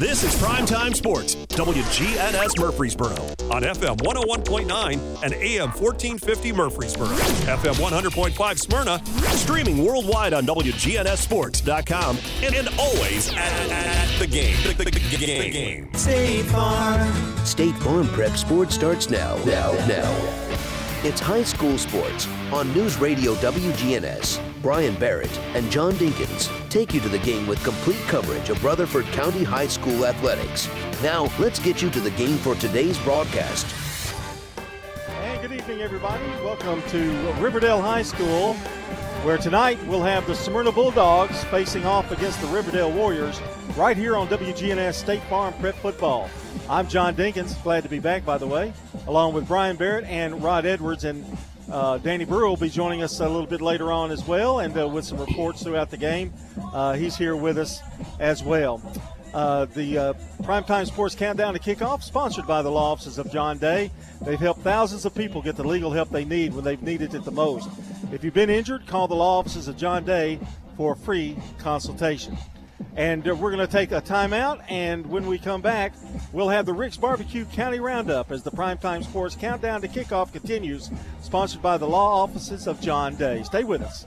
This is Primetime Sports, WGNS Murfreesboro, on FM 101.9 and AM 1450 Murfreesboro, FM 100.5 Smyrna, streaming worldwide on WGNSSports.com, and, and always at, at the game. The, the, the, the game. State Farm. State Farm Prep Sports starts now. Now, now. It's high school sports on News Radio WGNS. Brian Barrett and John Dinkins take you to the game with complete coverage of Rutherford County High School athletics. Now, let's get you to the game for today's broadcast. And good evening, everybody. Welcome to Riverdale High School, where tonight we'll have the Smyrna Bulldogs facing off against the Riverdale Warriors right here on WGNS State Farm Prep Football. I'm John Dinkins, glad to be back, by the way, along with Brian Barrett and Rod Edwards. And uh, Danny Brewer will be joining us a little bit later on as well, and uh, with some reports throughout the game. Uh, he's here with us as well. Uh, the uh, Primetime Sports Countdown to Kickoff, sponsored by the law offices of John Day. They've helped thousands of people get the legal help they need when they've needed it the most. If you've been injured, call the law offices of John Day for a free consultation. And uh, we're going to take a timeout, and when we come back, we'll have the Rick's Barbecue County Roundup as the Primetime Sports Countdown to Kickoff continues, sponsored by the law offices of John Day. Stay with us.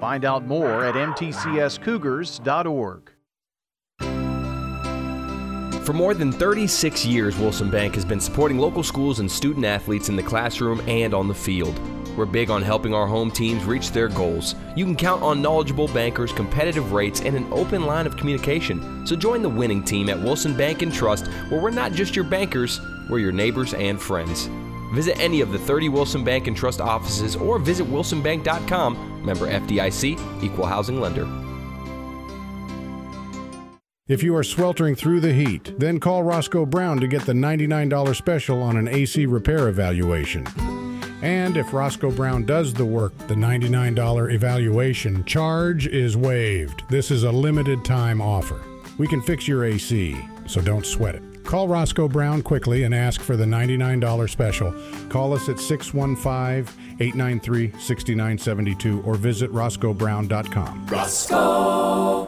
Find out more at mtcscougars.org. For more than 36 years, Wilson Bank has been supporting local schools and student athletes in the classroom and on the field. We're big on helping our home teams reach their goals. You can count on knowledgeable bankers, competitive rates, and an open line of communication. So join the winning team at Wilson Bank and Trust, where we're not just your bankers, we're your neighbors and friends. Visit any of the 30 Wilson Bank and Trust offices or visit wilsonbank.com. Member FDIC, equal housing lender. If you are sweltering through the heat, then call Roscoe Brown to get the $99 special on an AC repair evaluation. And if Roscoe Brown does the work, the $99 evaluation charge is waived. This is a limited time offer. We can fix your AC, so don't sweat it. Call Roscoe Brown quickly and ask for the $99 special. Call us at 615 893 6972 or visit roscoebrown.com. Roscoe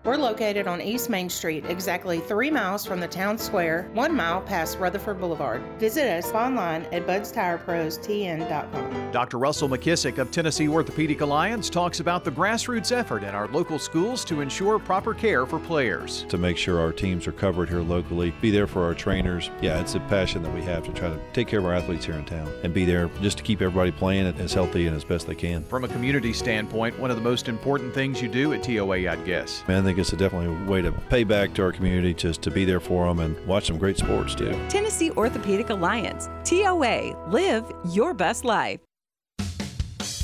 We're located on East Main Street, exactly three miles from the town square, one mile past Rutherford Boulevard. Visit us online at budstirepros.tn.com. Dr. Russell McKissick of Tennessee Orthopedic Alliance talks about the grassroots effort in our local schools to ensure proper care for players. To make sure our teams are covered here locally, be there for our trainers. Yeah, it's a passion that we have to try to take care of our athletes here in town and be there just to keep everybody playing as healthy and as best they can. From a community standpoint, one of the most important things you do at TOA, I'd guess. Man, I think it's a definitely a way to pay back to our community just to be there for them and watch some great sports too. Tennessee Orthopedic Alliance, TOA, live your best life.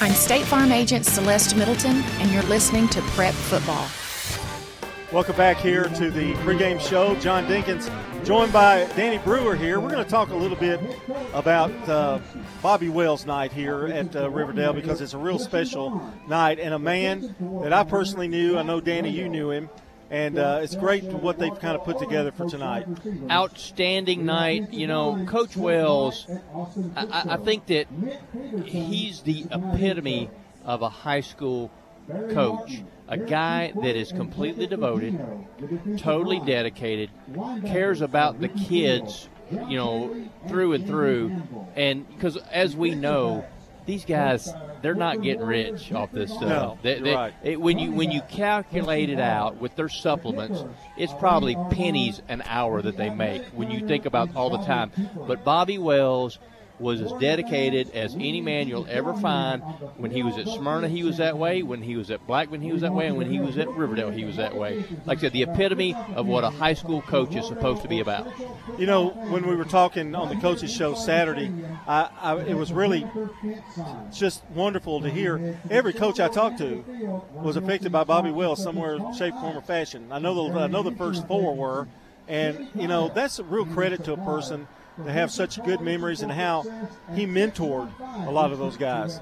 I'm State Farm Agent Celeste Middleton, and you're listening to Prep Football. Welcome back here to the pregame show. John Dinkins, joined by Danny Brewer here. We're going to talk a little bit about uh, Bobby Wells night here at uh, Riverdale because it's a real special night and a man that I personally knew. I know, Danny, you knew him. And uh, it's great what they've kind of put together for tonight. Outstanding night. You know, Coach Wells, I, I think that he's the epitome of a high school coach, a guy that is completely devoted, totally dedicated, cares about the kids, you know, through and through. And because as we know, these guys they're not getting rich off this stuff. No, They- they- right. it- when you when you calculate it out with their supplements, it's probably pennies an hour that they make when you think about all the time. But Bobby Wells was as dedicated as any man you'll ever find. When he was at Smyrna, he was that way. When he was at Blackman, he was that way. And when he was at Riverdale, he was that way. Like I said, the epitome of what a high school coach is supposed to be about. You know, when we were talking on the coaches show Saturday, I, I, it was really just wonderful to hear. Every coach I talked to was affected by Bobby Wells somewhere, shape, form, or fashion. I know the I know the first four were, and you know that's a real credit to a person to have such good memories and how he mentored a lot of those guys.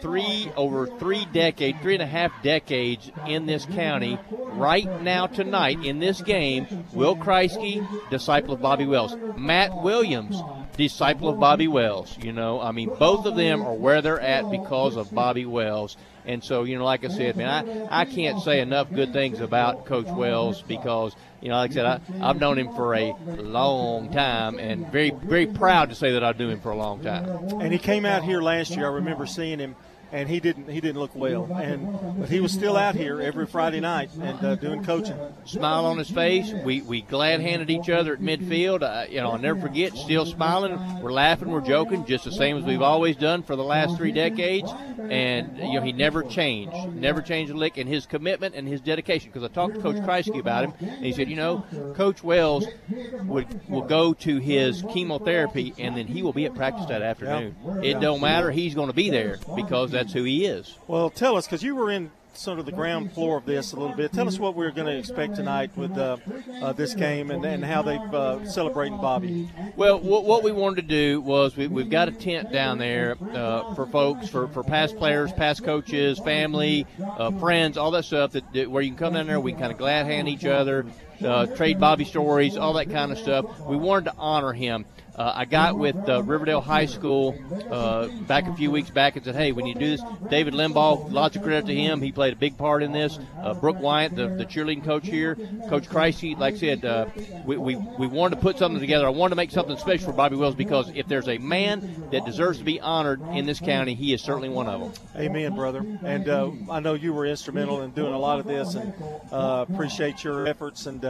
three over three decades, three and a half decades in this county. Right now, tonight in this game, Will Kreisky, disciple of Bobby Wells, Matt Williams, disciple of Bobby Wells. You know, I mean, both of them are where they're at because of Bobby Wells. And so, you know, like I said, man, I, I can't say enough good things about Coach Wells because, you know, like I said, I, I've known him for a long time and very, very proud to say that I knew him for a long time. And he came out here last year. I remember seeing him, and he didn't he didn't look well. And but he was still out here every Friday night and uh, doing coaching. smile on his face. We we glad handed each other at midfield. Uh, you know, I'll never forget. Still smiling. We're laughing. We're joking, just the same as we've always done for the last three decades. And you know, he never changed. Never changed a lick. And his commitment and his dedication. Because I talked to Coach Kreisky about him, and he said, you know, Coach Wells would will go to his chemotherapy, and then he will be at practice that afternoon. It don't matter. He's going to be there because that's who he is. Well, tell us because you were in sort of the ground floor of this a little bit. Tell us what we're going to expect tonight with uh, uh, this game and, and how they've uh, celebrating Bobby. Well, what, what we wanted to do was we, we've got a tent down there uh, for folks, for, for past players, past coaches, family, uh, friends, all that stuff that, that where you can come down there, we kind of glad hand each other, uh, trade Bobby stories, all that kind of stuff. We wanted to honor him. Uh, I got with uh, Riverdale High School uh, back a few weeks back and said, "Hey, when you do this." David Limbaugh, lots of credit to him. He played a big part in this. Uh, Brooke Wyatt, the, the cheerleading coach here, Coach Kreisky, like I said, uh, we, we we wanted to put something together. I wanted to make something special for Bobby Wells because if there's a man that deserves to be honored in this county, he is certainly one of them. Amen, brother. And uh, I know you were instrumental in doing a lot of this, and appreciate your efforts and.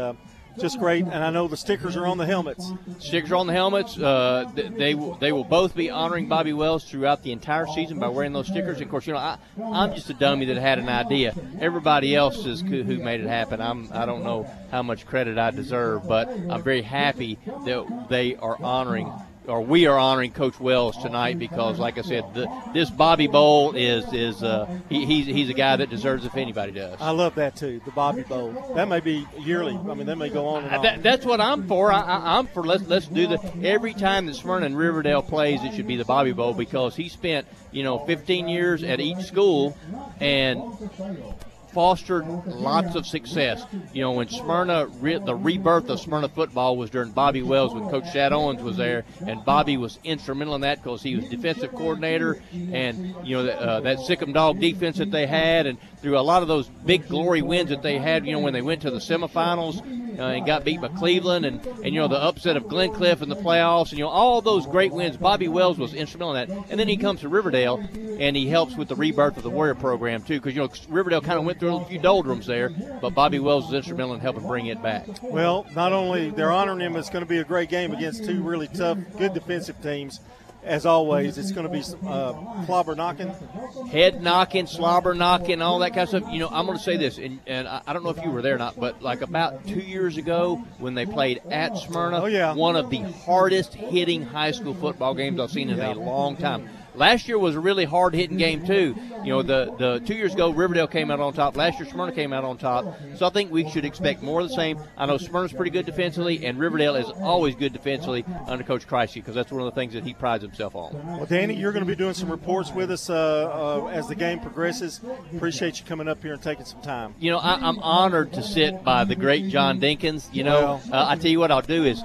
Just great, and I know the stickers are on the helmets. Stickers are on the helmets. Uh, they will, they will both be honoring Bobby Wells throughout the entire season by wearing those stickers. And of course, you know I, I'm just a dummy that had an idea. Everybody else is who made it happen. I'm I don't know how much credit I deserve, but I'm very happy that they are honoring. Or we are honoring Coach Wells tonight because, like I said, the, this Bobby Bowl is is uh, he, he's he's a guy that deserves if anybody does. I love that too, the Bobby Bowl. That may be yearly. I mean, that may go on and on. That, that's what I'm for. I, I, I'm for let's let's do the every time that Smyrna and Riverdale plays, it should be the Bobby Bowl because he spent you know 15 years at each school and fostered lots of success. You know, when Smyrna, re, the rebirth of Smyrna football was during Bobby Wells when Coach Shad Owens was there, and Bobby was instrumental in that because he was defensive coordinator, and you know uh, that Sick'em Dog defense that they had, and through a lot of those big glory wins that they had, you know, when they went to the semifinals uh, and got beat by Cleveland, and and you know the upset of Glencliff in the playoffs, and you know all those great wins. Bobby Wells was instrumental in that, and then he comes to Riverdale and he helps with the rebirth of the Warrior program too, because you know Riverdale kind of went through a few doldrums there, but Bobby Wells was instrumental in helping bring it back. Well, not only they're honoring him, it's going to be a great game against two really tough, good defensive teams. As always, it's going to be uh, clobber knocking. head knocking, slobber knocking, all that kind of stuff. You know, I'm going to say this, and, and I, I don't know if you were there or not, but like about two years ago when they played at Smyrna, Oh, yeah. one of the hardest hitting high school football games I've seen in a long time. Last year was a really hard hitting game too. You know, the the two years ago Riverdale came out on top. Last year Smyrna came out on top. So I think we should expect more of the same. I know Smyrna's pretty good defensively, and Riverdale is always good defensively under Coach Kreisky because that's one of the things that he prides himself on. Well, Danny, you're going to be doing some reports with us uh, uh, as the game progresses. Appreciate you coming up here and taking some time. You know, I, I'm honored to sit by the great John Dinkins. You know, uh, I tell you what I'll do is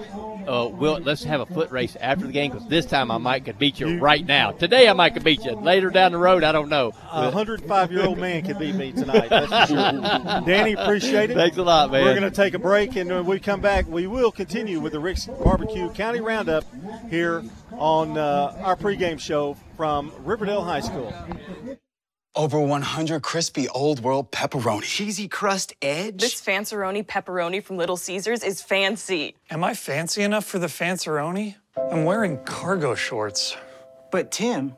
uh, we'll, let's have a foot race after the game because this time I might could beat you right now. Today I might could beat you. Later down the road, I don't know. A 105 year old man can beat me tonight. That's for sure. Danny, appreciate it. Thanks a lot, man. We're going to take a break, and when we come back, we will continue with the Rick's Barbecue County Roundup here on uh, our pregame show from Riverdale High School. Over 100 crispy old world pepperoni. Cheesy crust edge. This Fanceroni pepperoni from Little Caesars is fancy. Am I fancy enough for the Fanceroni? I'm wearing cargo shorts. But Tim,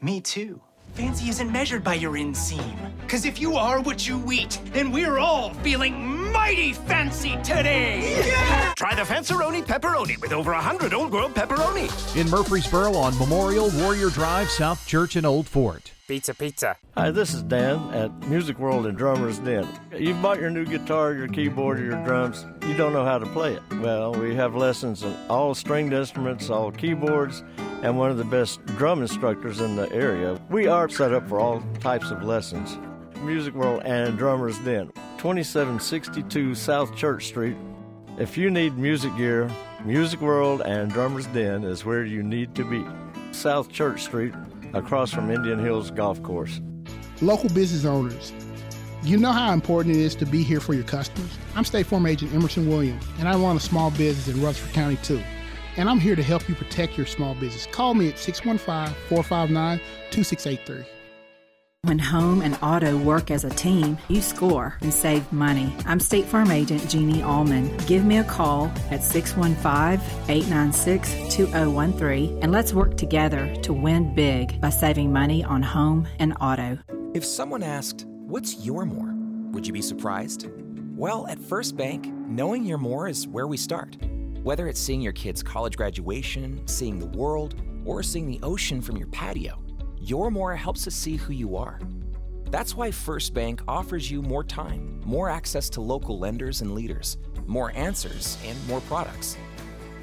me too. Fancy isn't measured by your inseam. Because if you are what you eat, then we're all feeling mighty fancy today. Yeah! Try the Fanceroni pepperoni with over 100 Old World pepperoni. In Murfreesboro on Memorial Warrior Drive, South Church and Old Fort. Pizza, pizza. Hi, this is Dan at Music World and Drummers Den. You've bought your new guitar, your keyboard, or your drums. You don't know how to play it. Well, we have lessons on all stringed instruments, all keyboards, and one of the best drum instructors in the area. We are set up for all types of lessons. Music World and Drummers Den, 2762 South Church Street. If you need music gear, Music World and Drummers Den is where you need to be. South Church Street, across from Indian Hills Golf Course. Local business owners, you know how important it is to be here for your customers. I'm State Farm Agent Emerson Williams, and I run a small business in Rutherford County too. And I'm here to help you protect your small business. Call me at 615 459 2683. When home and auto work as a team, you score and save money. I'm State Farm Agent Jeannie Allman. Give me a call at 615 896 2013 and let's work together to win big by saving money on home and auto. If someone asked, What's your more? Would you be surprised? Well, at First Bank, knowing your more is where we start. Whether it's seeing your kid's college graduation, seeing the world, or seeing the ocean from your patio, your more helps us see who you are. That's why First Bank offers you more time, more access to local lenders and leaders, more answers, and more products.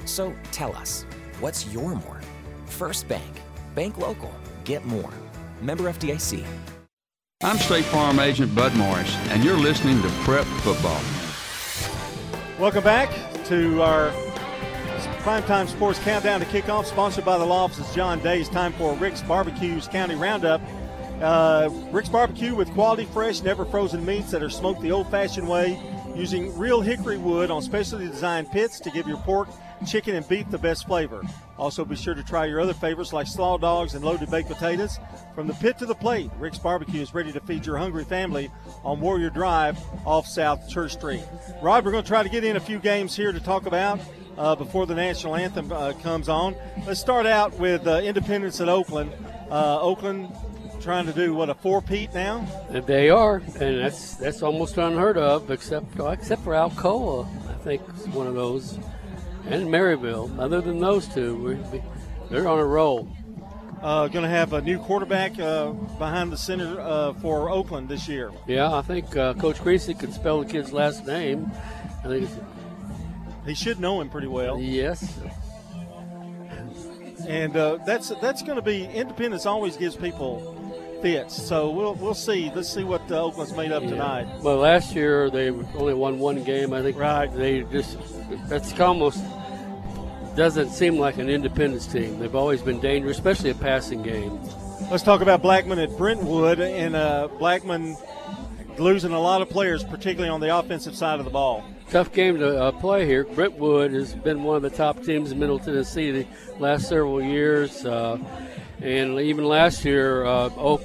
So tell us, what's your more? First Bank. Bank local. Get more. Member FDIC. I'm State Farm Agent Bud Morris, and you're listening to Prep Football. Welcome back to our Primetime Sports Countdown to Kickoff, sponsored by the law offices John Day's time for Rick's Barbecues County Roundup. Uh, Rick's Barbecue with quality, fresh, never frozen meats that are smoked the old fashioned way using real hickory wood on specially designed pits to give your pork, chicken, and beef the best flavor. Also, be sure to try your other favorites like slaw dogs and loaded baked potatoes. From the pit to the plate, Rick's Barbecue is ready to feed your hungry family on Warrior Drive off South Church Street. Rod, we're going to try to get in a few games here to talk about uh, before the national anthem uh, comes on. Let's start out with uh, Independence at Oakland. Uh, Oakland trying to do what a four-peat now. They are, and that's that's almost unheard of, except except for Alcoa. I think it's one of those, and Maryville. Other than those two, they're on a roll. Uh, going to have a new quarterback uh, behind the center uh, for Oakland this year. Yeah, I think uh, Coach Creasy can spell the kid's last name. I think he should know him pretty well. Yes. And uh, that's that's going to be Independence. Always gives people fits. So we'll we'll see. Let's see what uh, Oakland's made up yeah. tonight. Well, last year they only won one game. I think. Right. They just that's almost doesn't seem like an Independence team. They've always been dangerous, especially a passing game. Let's talk about Blackman at Brentwood and uh, Blackman losing a lot of players, particularly on the offensive side of the ball. Tough game to uh, play here. Brentwood has been one of the top teams in Middle Tennessee the last several years. Uh, and even last year, uh, Oak,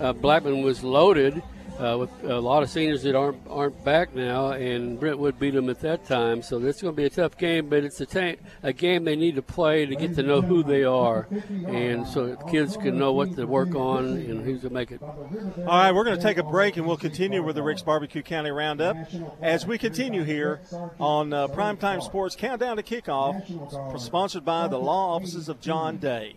uh, Blackman was loaded uh, with a lot of seniors that aren't aren't back now, and Brentwood beat them at that time. So this is going to be a tough game, but it's a, ta- a game they need to play to get to know who they are, and so the kids can know what to work on and who's to make it. All right, we're going to take a break, and we'll continue with the Rick's Barbecue County Roundup as we continue here on uh, Primetime Sports Countdown to Kickoff, sponsored by the law offices of John Day.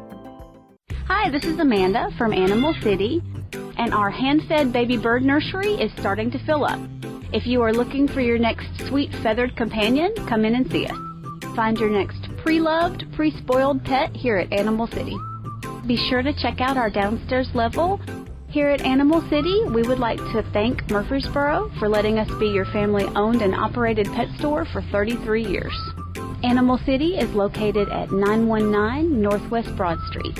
Hi, this is Amanda from Animal City, and our hand fed baby bird nursery is starting to fill up. If you are looking for your next sweet feathered companion, come in and see us. Find your next pre loved, pre spoiled pet here at Animal City. Be sure to check out our downstairs level. Here at Animal City, we would like to thank Murfreesboro for letting us be your family owned and operated pet store for 33 years. Animal City is located at 919 Northwest Broad Street.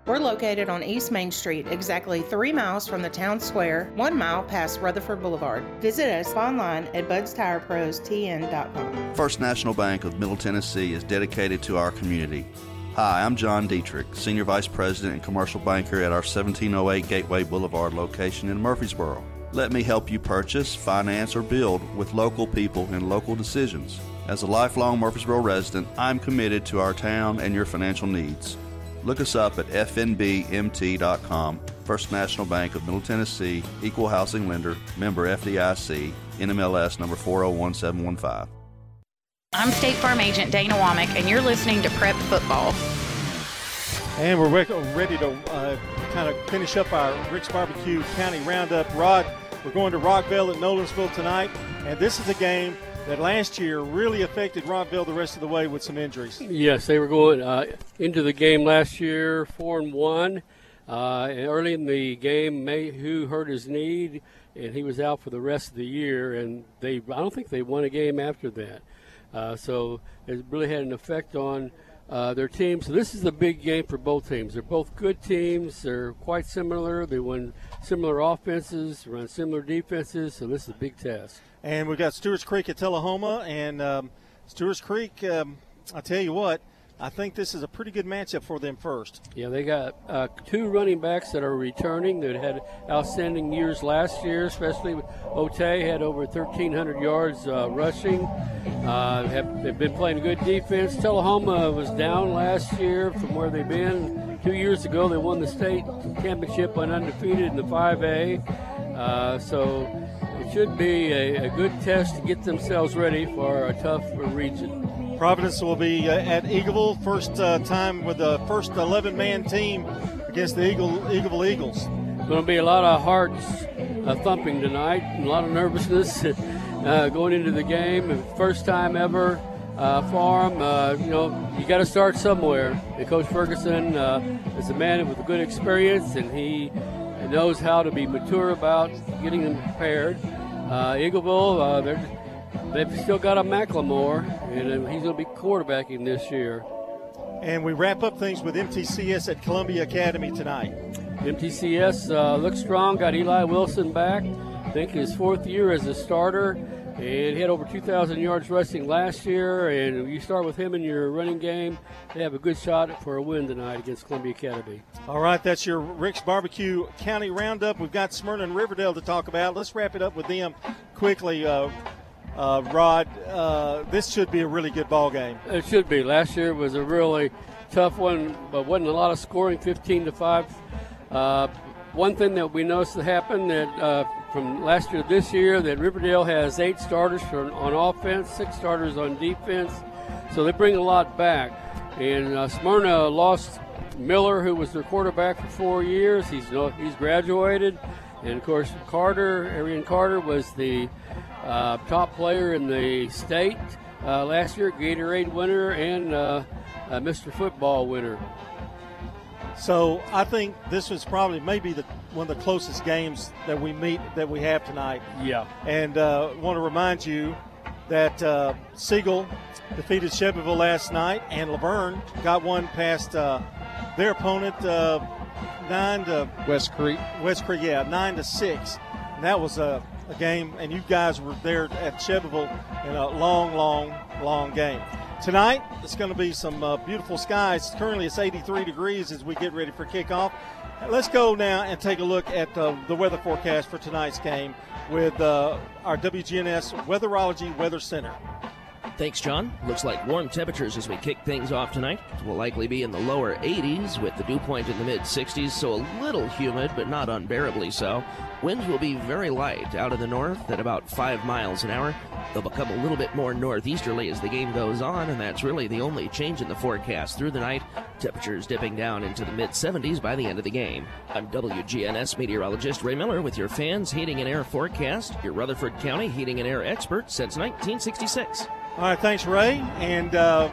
We're located on East Main Street, exactly three miles from the town square, one mile past Rutherford Boulevard. Visit us online at budstireprostn.com. First National Bank of Middle Tennessee is dedicated to our community. Hi, I'm John Dietrich, Senior Vice President and Commercial Banker at our 1708 Gateway Boulevard location in Murfreesboro. Let me help you purchase, finance, or build with local people and local decisions. As a lifelong Murfreesboro resident, I'm committed to our town and your financial needs. Look us up at fnbmt.com. First National Bank of Middle Tennessee, Equal Housing Lender, member FDIC, NMLS number 401715. I'm State Farm Agent Dana Womack, and you're listening to Prep Football. And we're ready to uh, kind of finish up our Rick's Barbecue County Roundup. Rod, we're going to Rockvale at Nolensville tonight, and this is a game that last year really affected Rockvale the rest of the way with some injuries. Yes, they were going uh, into the game last year four and one. Uh, and early in the game, Mayhew hurt his knee, and he was out for the rest of the year. And they, I don't think they won a game after that. Uh, so it really had an effect on uh, their team. So this is a big game for both teams. They're both good teams. They're quite similar. They win similar offenses, run similar defenses. So this is a big test. And we've got Stewart's Creek at Tullahoma, and um, Stewart's Creek. Um, I tell you what, I think this is a pretty good matchup for them first. Yeah, they got uh, two running backs that are returning that had outstanding years last year, especially Otay had over 1,300 yards uh, rushing. Uh, have, they've been playing good defense. Tullahoma was down last year from where they've been. Two years ago, they won the state championship on undefeated in the 5A. Uh, so it should be a, a, good test to get themselves ready for a tough region. Providence will be uh, at Eagleville, first uh, time with the first 11 man team against the Eagle, Eagleville Eagles. Going to be a lot of hearts uh, thumping tonight, a lot of nervousness uh, going into the game. First time ever uh, them. Uh, you know, you got to start somewhere. And Coach Ferguson is a man with a good experience, and he knows how to be mature about getting them prepared. Uh, Eagleville, uh, they've still got a McLemore, and uh, he's going to be quarterbacking this year. And we wrap up things with MTCS at Columbia Academy tonight. MTCS uh, looks strong, got Eli Wilson back. I think his fourth year as a starter. And he had over 2,000 yards rushing last year. And you start with him in your running game, they have a good shot for a win tonight against Columbia Academy. All right, that's your Rick's Barbecue County Roundup. We've got Smyrna and Riverdale to talk about. Let's wrap it up with them quickly. Uh, uh, Rod, uh, this should be a really good ball game. It should be. Last year was a really tough one, but wasn't a lot of scoring, 15 to five. Uh, one thing that we noticed that happened that uh, from last year to this year that Riverdale has eight starters for, on offense, six starters on defense, so they bring a lot back. And uh, Smyrna lost Miller, who was their quarterback for four years. He's he's graduated, and of course Carter, Arion Carter, was the uh, top player in the state uh, last year, Gatorade winner and uh, Mr. Football winner. So I think this was probably maybe the one of the closest games that we meet that we have tonight. Yeah. And uh, want to remind you that uh, Siegel defeated Shelbyville last night, and La Vergne got one past uh, their opponent uh, nine to West Creek. West Creek, yeah, nine to six. And that was a, a game, and you guys were there at Shelbyville in a long, long, long game. Tonight, it's going to be some uh, beautiful skies. Currently, it's 83 degrees as we get ready for kickoff. Let's go now and take a look at uh, the weather forecast for tonight's game with uh, our WGNS Weatherology Weather Center. Thanks, John. Looks like warm temperatures as we kick things off tonight. We'll likely be in the lower 80s with the dew point in the mid 60s, so a little humid, but not unbearably so. Winds will be very light out of the north at about 5 miles an hour. They'll become a little bit more northeasterly as the game goes on, and that's really the only change in the forecast through the night. Temperatures dipping down into the mid 70s by the end of the game. I'm WGNS meteorologist Ray Miller with your fans heating and air forecast, your Rutherford County heating and air expert since 1966. All right, thanks, Ray. And uh,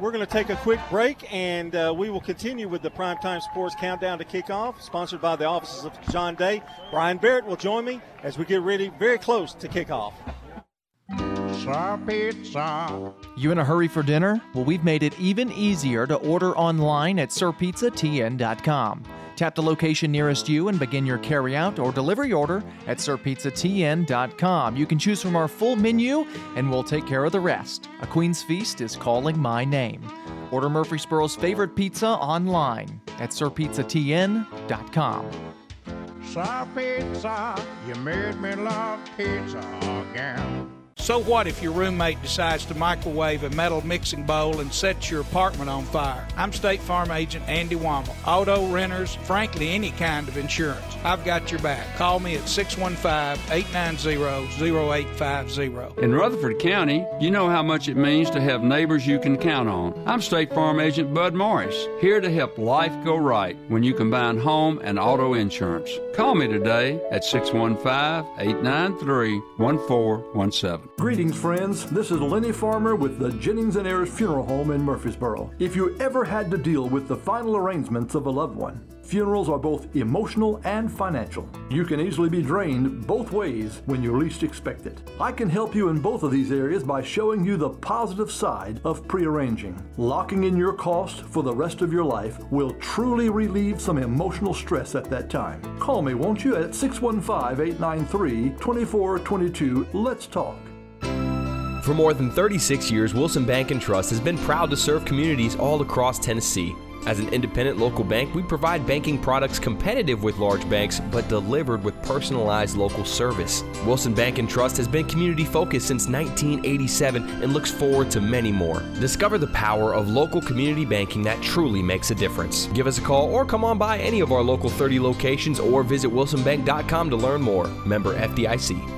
we're going to take a quick break, and uh, we will continue with the Primetime Sports Countdown to Kickoff, sponsored by the offices of John Day. Brian Barrett will join me as we get ready very close to kickoff. Pizza, pizza. You in a hurry for dinner? Well, we've made it even easier to order online at sirpizzatn.com. Tap the location nearest you and begin your carryout or delivery order at sirpizzatn.com. You can choose from our full menu and we'll take care of the rest. A Queen's Feast is calling my name. Order Murfreesboro's favorite pizza online at sirpizzatn.com. Sir Pizza, you made me love pizza again. So what if your roommate decides to microwave a metal mixing bowl and sets your apartment on fire? I'm State Farm Agent Andy Wommel. Auto, renters, frankly, any kind of insurance. I've got your back. Call me at 615-890-0850. In Rutherford County, you know how much it means to have neighbors you can count on. I'm State Farm Agent Bud Morris, here to help life go right when you combine home and auto insurance. Call me today at 615-893-1417. Greetings, friends. This is Lenny Farmer with the Jennings and Ayers Funeral Home in Murfreesboro. If you ever had to deal with the final arrangements of a loved one, funerals are both emotional and financial. You can easily be drained both ways when you least expect it. I can help you in both of these areas by showing you the positive side of prearranging. Locking in your cost for the rest of your life will truly relieve some emotional stress at that time. Call me, won't you, at 615 893 2422. Let's talk. For more than 36 years, Wilson Bank and Trust has been proud to serve communities all across Tennessee. As an independent local bank, we provide banking products competitive with large banks, but delivered with personalized local service. Wilson Bank and Trust has been community focused since 1987 and looks forward to many more. Discover the power of local community banking that truly makes a difference. Give us a call or come on by any of our local 30 locations or visit wilsonbank.com to learn more. Member FDIC.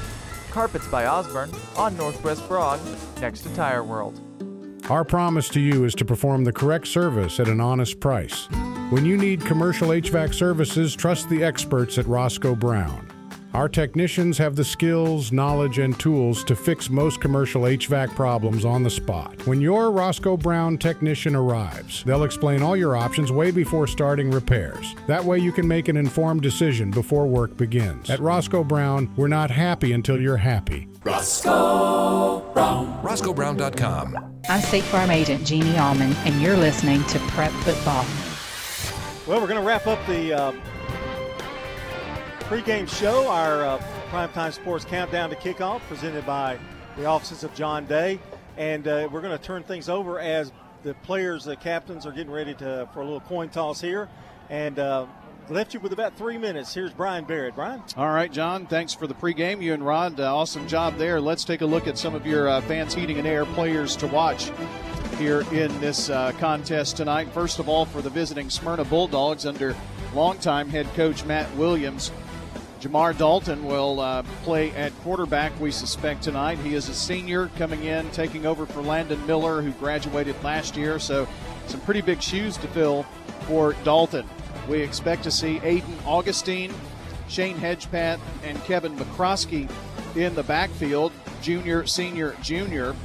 Carpets by Osborne on Northwest Broad, next to Tire World. Our promise to you is to perform the correct service at an honest price. When you need commercial HVAC services, trust the experts at Roscoe Brown. Our technicians have the skills, knowledge, and tools to fix most commercial HVAC problems on the spot. When your Roscoe Brown technician arrives, they'll explain all your options way before starting repairs. That way you can make an informed decision before work begins. At Roscoe Brown, we're not happy until you're happy. Roscoe Brown. RoscoeBrown.com. I'm State Farm Agent Jeannie Allman, and you're listening to Prep Football. Well, we're going to wrap up the uh, pregame show, our uh, primetime sports countdown to kickoff, presented by the offices of John Day, and uh, we're going to turn things over as the players, the captains, are getting ready to for a little coin toss here, and. Uh, left you with about three minutes. Here's Brian Barrett. Brian? All right, John, thanks for the pregame. You and Rod, uh, awesome job there. Let's take a look at some of your uh, fans heating and air players to watch here in this uh, contest tonight. First of all, for the visiting Smyrna Bulldogs under longtime head coach Matt Williams, Jamar Dalton will uh, play at quarterback, we suspect, tonight. He is a senior coming in, taking over for Landon Miller, who graduated last year. So, some pretty big shoes to fill for Dalton. We expect to see Aiden Augustine, Shane Hedgepat, and Kevin McCroskey in the backfield. Junior, senior, junior.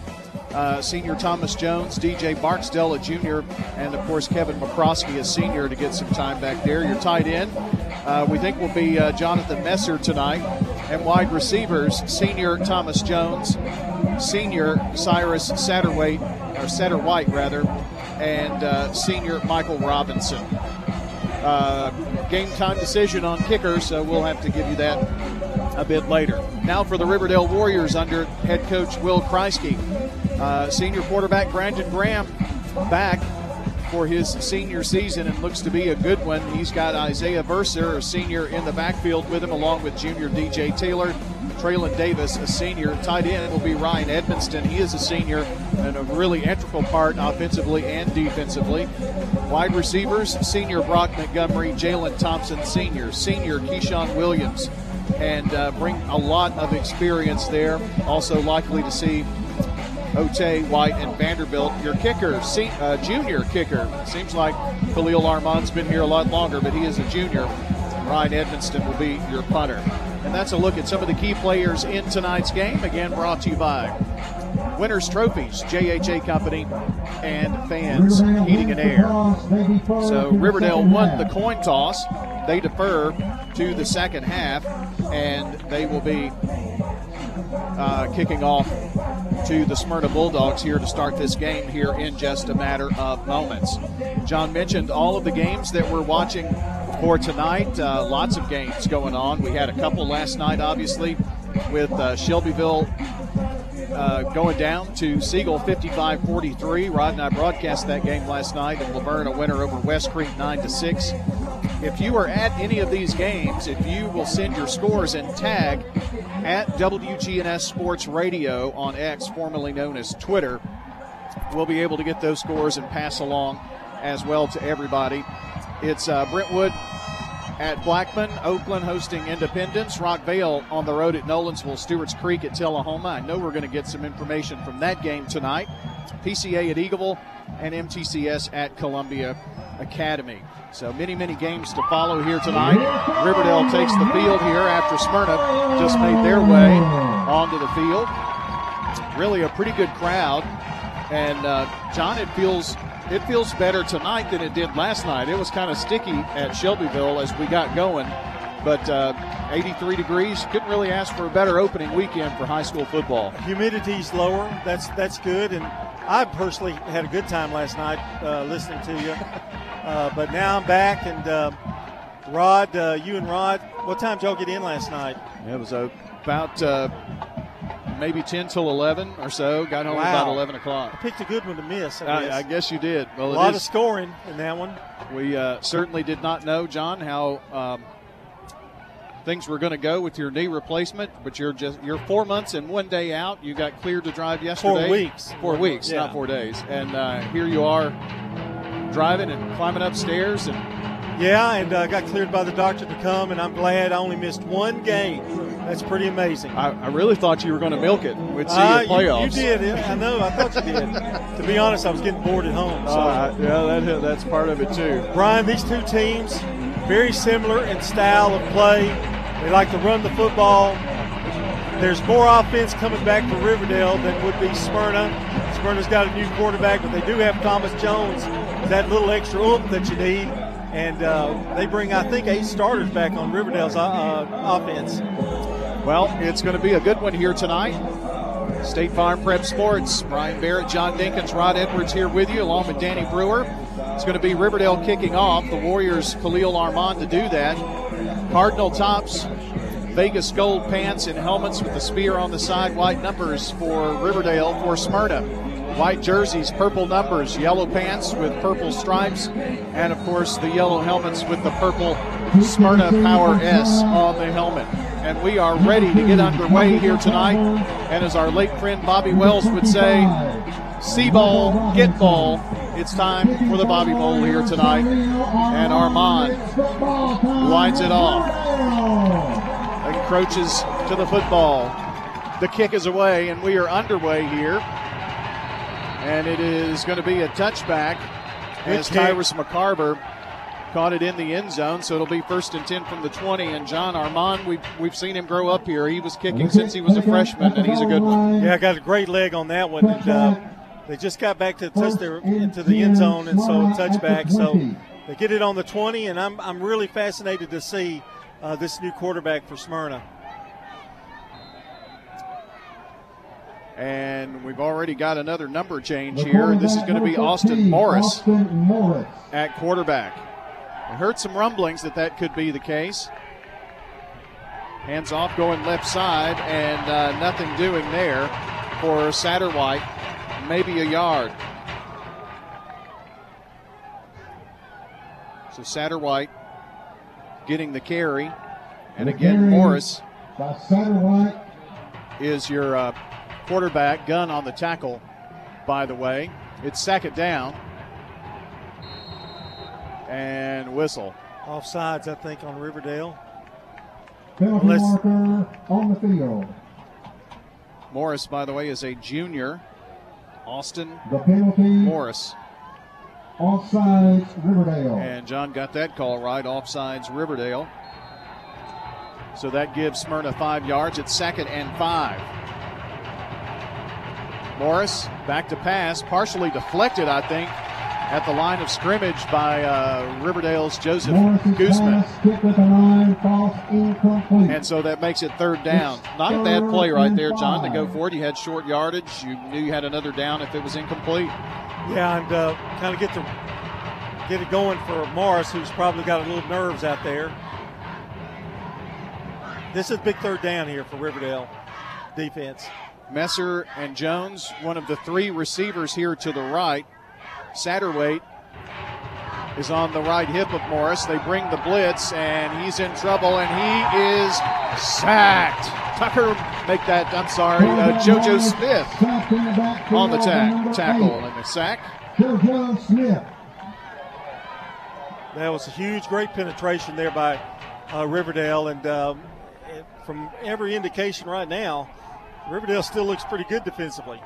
Uh, senior Thomas Jones, DJ Barksdale, a junior, and of course Kevin McCroskey, a senior, to get some time back there. Your tight end, uh, we think will be uh, Jonathan Messer tonight, and wide receivers, senior Thomas Jones, senior Cyrus Satterwhite, or Satterwhite rather, and uh, senior Michael Robinson. Uh, game time decision on kicker, so we'll have to give you that a bit later. Now for the Riverdale Warriors under head coach Will Kreisky. Uh, senior quarterback Brandon Graham back for his senior season and looks to be a good one. He's got Isaiah Verser, a senior, in the backfield with him, along with junior DJ Taylor. Traylon Davis, a senior. Tight end will be Ryan Edmonston. He is a senior and a really integral part offensively and defensively. Wide receivers, senior Brock Montgomery, Jalen Thompson, senior. Senior Keyshawn Williams. And uh, bring a lot of experience there. Also likely to see Ote, White, and Vanderbilt. Your kicker, se- uh, junior kicker. Seems like Khalil Armand's been here a lot longer, but he is a junior. Ryan Edmonston will be your punter. And that's a look at some of the key players in tonight's game. Again, brought to you by Winners Trophies, JHA Company, and Fans Heating and Air. So Riverdale won the coin toss. They defer to the second half, and they will be uh, kicking off to the Smyrna Bulldogs here to start this game here in just a matter of moments. John mentioned all of the games that we're watching for tonight. Uh, lots of games going on. We had a couple last night, obviously, with uh, Shelbyville uh, going down to Siegel 55 43. Rod and I broadcast that game last night, and La Vergne a winner over West Creek 9 to 6. If you are at any of these games, if you will send your scores and tag at WGNS Sports Radio on X, formerly known as Twitter, we'll be able to get those scores and pass along as well to everybody. It's uh, Brentwood at Blackman, Oakland hosting Independence, Rockvale on the road at Nolensville, Stewart's Creek at Tullahoma. I know we're going to get some information from that game tonight. PCA at Eagleville and MTCS at Columbia Academy. So many, many games to follow here tonight. Riverdale takes the field here after Smyrna just made their way onto the field. Really a pretty good crowd. And uh, John, it feels it feels better tonight than it did last night. It was kind of sticky at Shelbyville as we got going, but uh, 83 degrees. Couldn't really ask for a better opening weekend for high school football. Humidity's lower. That's that's good, and I personally had a good time last night uh, listening to you. Uh, but now I'm back, and uh, Rod, uh, you and Rod, what time did y'all get in last night? It was about uh, maybe 10 till 11 or so. Got home Wow. about 11 o'clock. I picked a good one to miss. I guess, I, I guess you did. Well, a lot is- of scoring in that one. We uh, certainly did not know, John, how um, things were going to go with your knee replacement. But you're just you're four months and one day out. You got cleared to drive yesterday. Four weeks. Four weeks, Yeah. not four days. And uh, here you are, driving and climbing upstairs and. Yeah, and uh, got cleared by the doctor to come, and I'm glad I only missed one game. That's pretty amazing. I, I really thought you were going to milk it. We'd see Uh, you playoffs. You, you did. yeah, I know. I thought you did. to be honest, I was getting bored at home. So. Uh, yeah, that, that's part of it too. Brian, these two teams very similar in style of play. They like to run the football. There's more offense coming back for Riverdale than would be Smyrna. Smyrna's got a new quarterback, but they do have Thomas Jones, that little extra oomph that you need. And uh, they bring, I think, eight starters back on Riverdale's uh, uh, offense. Well, it's going to be a good one here tonight. State Farm Prep Sports. Brian Barrett, John Dinkins, Rod Edwards here with you, along with Danny Brewer. It's going to be Riverdale kicking off. The Warriors, Khalil Armand, to do that. Cardinal tops, Vegas gold pants and helmets with the spear on the side. White numbers for Riverdale for Smyrna. White jerseys, purple numbers, yellow pants with purple stripes, and of course the yellow helmets with the purple Smyrna Power S on the helmet. And we are ready to get underway here tonight. And as our late friend Bobby Wells would say, see ball, get ball. It's time for the Bobby Bowl here tonight. And Armand lines it off. Encroaches to the football. The kick is away, and we are underway here. And it is going to be a touchback as. Tyrus McCarver caught it in the end zone. So it'll be first and 10 from the 20. And John Armand, we've, we've seen him grow up here. He was kicking since he was a freshman, and he's a good one. Yeah, I got a great leg on that one. And, uh, they just got back to the touch their, into the end zone, and so touchback. So they get it on the 20, and I'm, I'm really fascinated to see uh, this new quarterback for Smyrna. And we've already got another number change here. This is going to be Austin Morris at quarterback. I heard some rumblings that that could be the case. Hands off going left side, and uh, nothing doing there for Satterwhite. Maybe a yard. So Satterwhite getting the carry. And again, Morris is your uh, quarterback. Gun on the tackle, by the way. It's second down. And whistle. Offsides, I think, on Riverdale. Penalty Unless- marker on the field. Morris, by the way, is a junior. Austin The penalty Morris. offsides Riverdale. And John got that call right. Offsides Riverdale. So that gives Smyrna five yards. It's second and five. Morris back to pass, partially deflected, I think, at the line of scrimmage by uh, Riverdale's Joseph Morris's Guzman. pass kicked at the line. And so that makes it third down. Not a bad play right there, John, to go for it. You had short yardage. You knew you had another down if it was incomplete. Yeah, and uh, kind of get the get it going for Morris, who's probably got a little nerves out there. This is big third down here for Riverdale defense. Messer and Jones, one of the three receivers here to the right. Satterwhite is on the right hip of Morris. They bring the blitz, and he's in trouble, and he is sacked. Tucker, make that, I'm sorry, uh, JoJo Smith on the tack, tackle and the sack. JoJo Smith. That was a huge, great penetration there by uh, Riverdale, and um, from every indication right now, Riverdale still looks pretty good defensively.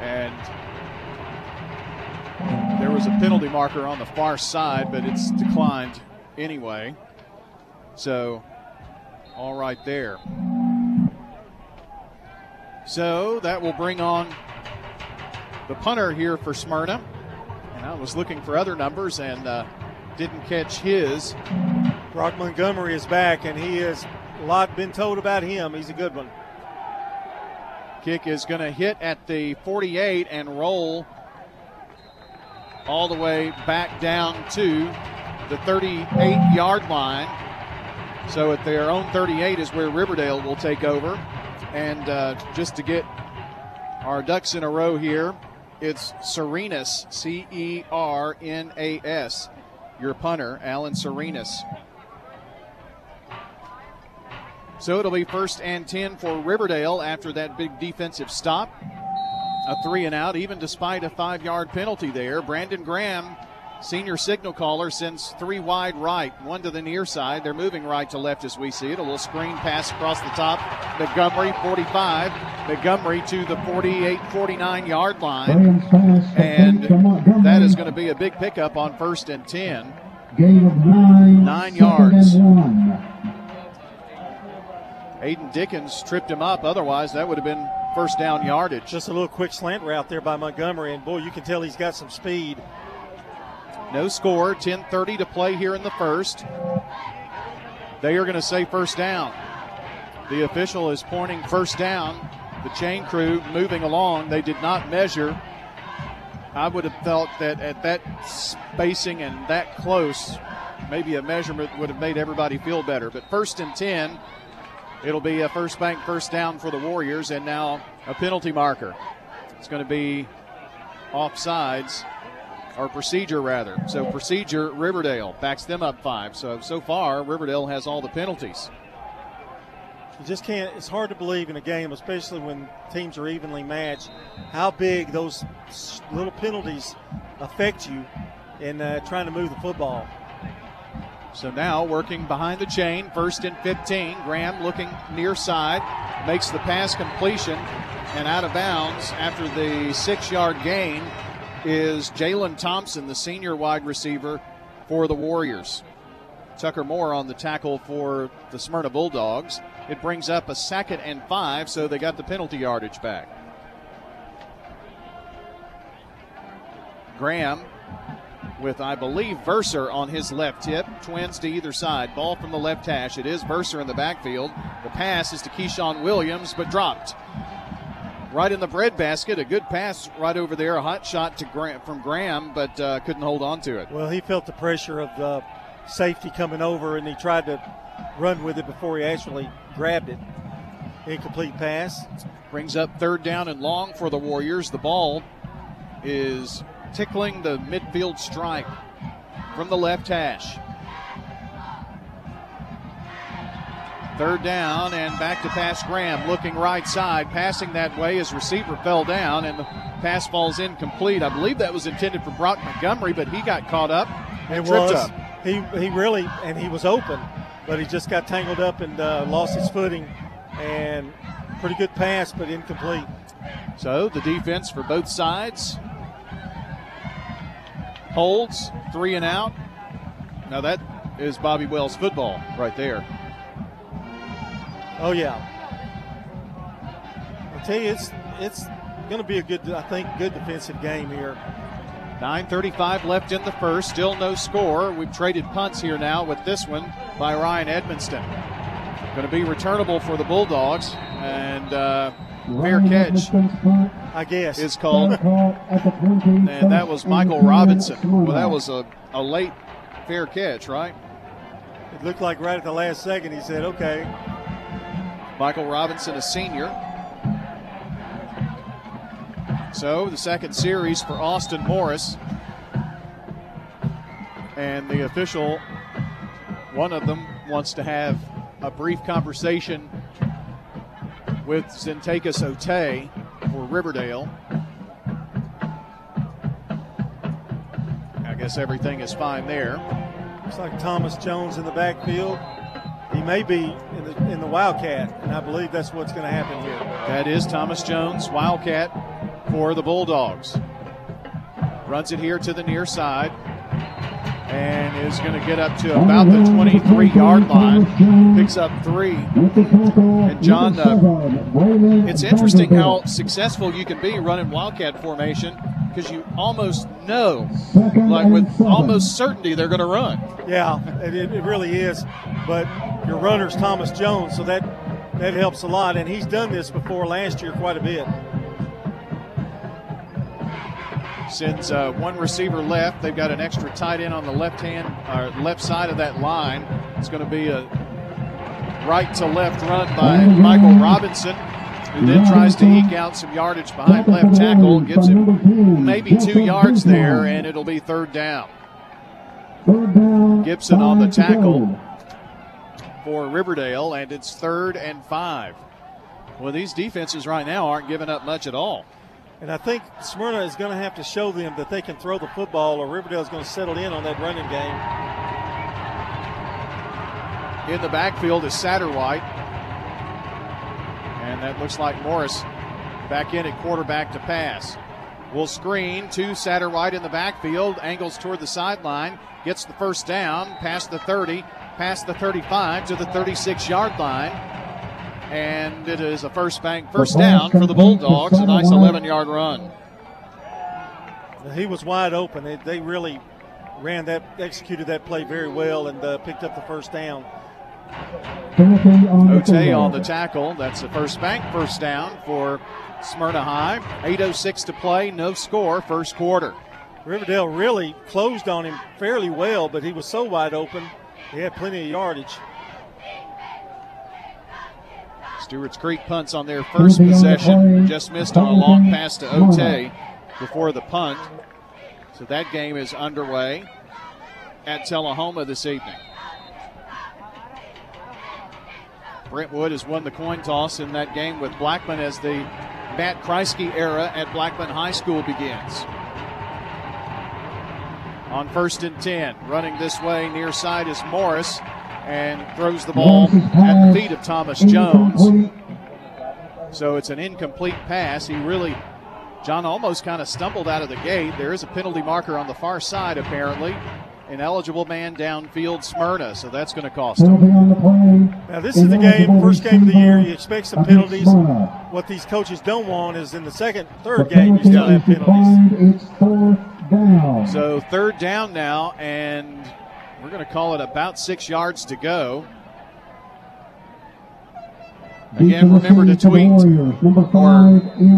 And there was a penalty marker on the far side, but it's declined anyway. So, all right there. So that will bring on the punter here for Smyrna. And I was looking for other numbers and uh, didn't catch his. Brock Montgomery is back, and he has a lot been told about him. He's a good one. Kick is going to hit at the 48 and roll all the way back down to the 38 yard line. So at their own 38 is where Riverdale will take over. And uh, just to get our ducks in a row here, it's Cernas, C E R N A S, your punter, Alan Cernas. So it'll be first and 10 for Riverdale after that big defensive stop. A three and out, even despite a five yard penalty there. Brandon Graham Senior signal caller sends three wide right, one to the near side. They're moving right to left as we see it. A little screen pass across the top. Montgomery, 45. Montgomery to the 48 49 yard line. And that is going to be a big pickup on first and 10. Gain of nine. Nine yards. Aiden Dickens tripped him up. Otherwise, that would have been first down yardage. Just a little quick slant route there by Montgomery, and boy, you can tell he's got some speed. No score, 10:30 to play here in the first. They are going to say first down. The official is pointing first down. The chain crew moving along. They did not measure. I would have felt that at that spacing and that close, maybe a measurement would have made everybody feel better. But first and 10, it'll be a first bank first down for the Warriors, and now a penalty marker. It's going to be offsides or procedure rather. So procedure Riverdale backs them up five. So so far Riverdale has all the penalties. You just can't. It's hard to believe in a game, especially when teams are evenly matched, how big those little penalties affect you in uh, trying to move the football. So now working behind the chain, first and 15. Graham looking near side, makes the pass completion and out of bounds after the six yard gain is Jalen Thompson, the senior wide receiver for the Warriors. Tucker Moore on the tackle for the Smyrna Bulldogs. It brings up a second and five, so they got the penalty yardage back. Graham with, I believe, Verser on his left tip. Twins to either side. Ball from the left hash. It is Verser in the backfield. The pass is to Keyshawn Williams, but dropped. Right in the breadbasket. A good pass right over there. A hot shot to Graham, from Graham, but uh, couldn't hold on to it. Well, he felt the pressure of the safety coming over, and he tried to run with it before he actually grabbed it. Incomplete pass. Brings up third down and long for the Warriors. The ball is tickling the midfield stripe from the left hash. Third down and back to pass Graham looking right side, passing that way. His receiver fell down and the pass falls incomplete. I believe that was intended for Brock Montgomery, but he got caught up and It tripped was. up. He he really and he was open, but he just got tangled up and uh, lost his footing. And pretty good pass, but incomplete. So the defense for both sides holds three and out. Now that is Bobby Wells football right there. Oh yeah. I tell you, it's it's going to be a good, I think, good defensive game here. 9.35 left in the first. Still no score. We've traded punts here now with this one by Ryan Edmonston. Going to be returnable for the Bulldogs. And uh, fair catch I guess is called. And And that was Michael Robinson. Well, that was a, a late fair catch, right? It looked like right at the last second he said, okay. Michael Robinson, a senior. So the second series for Austin Morris. And the official, one of them, wants to have a brief conversation with Zentakis Ote for Riverdale. I guess everything is fine there. Looks like Thomas Jones in the backfield. He may be in the, in the Wildcat, and I believe that's what's going to happen here. That is Thomas Jones, Wildcat for the Bulldogs. Runs it here to the near side and is going to get up to about the 23 yard line. Picks up three. And John, uh, It's interesting how successful you can be running Wildcat formation because you almost know, like with almost certainty, they're going to run. Yeah, it, it really is. But your runner's Thomas Jones, so that that helps a lot. And he's done this before last year quite a bit. Sends uh, one receiver left. They've got an extra tight end on the left hand or left side of that line. It's going to be a right to left run by Michael Robinson, who then tries to eke out some yardage behind left tackle. Gives him maybe two yards there, and it'll be third down. Gibson on the tackle for Riverdale, and it's third and five. Well, these defenses right now aren't giving up much at all. And I think Smyrna is going to have to show them that they can throw the football, or Riverdale is going to settle in on that running game. In the backfield is Satterwhite. And that looks like Morris back in at quarterback to pass. Will screen to Satterwhite in the backfield, angles toward the sideline, gets the first down, past the 30, past the 35 to the 36 yard line. And it is a first bank first down for the Bulldogs, a nice 11 yard run. He was wide open. They, they really ran that, executed that play very well, and uh, picked up the first down. Ote on the tackle. That's the first bank first down for Smyrna High. 8.06 to play, no score, first quarter. Riverdale really closed on him fairly well, but he was so wide open, he had plenty of yardage. Stewart's Creek punts on their first possession. Just missed on a long pass to Ote before the punt. So that game is underway at Tullahoma this evening. Brentwood has won the coin toss in that game with Blackman as the Matt Kreisky era at Blackman High School begins. On first and 10, running this way near side is Morris and throws the ball at the feet of Thomas Jones. So it's an incomplete pass. He really, John almost kind of stumbled out of the gate. There is a penalty marker on the far side, apparently. An eligible man downfield, Smyrna, so that's going to cost him. Now, this is the game, first game of the year. You expect some penalties. What these coaches don't want is in the second, third game, you still have penalties. So, third down now, and we're going to call it about six yards to go. Again, remember to tweet or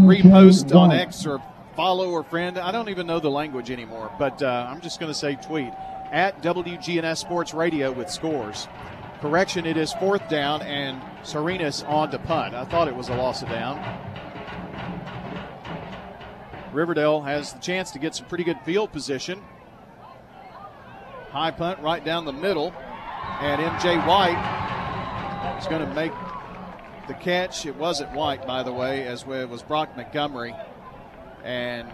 repost on X or follow or friend. I don't even know the language anymore, but uh, I'm just going to say tweet at WGNS Sports Radio with scores. Correction, it is fourth down and Cernas on to punt. I thought it was a loss of down. Riverdale has the chance to get some pretty good field position. High punt right down the middle. And MJ White is going to make the catch. It wasn't White, by the way, as it was Brock Montgomery. And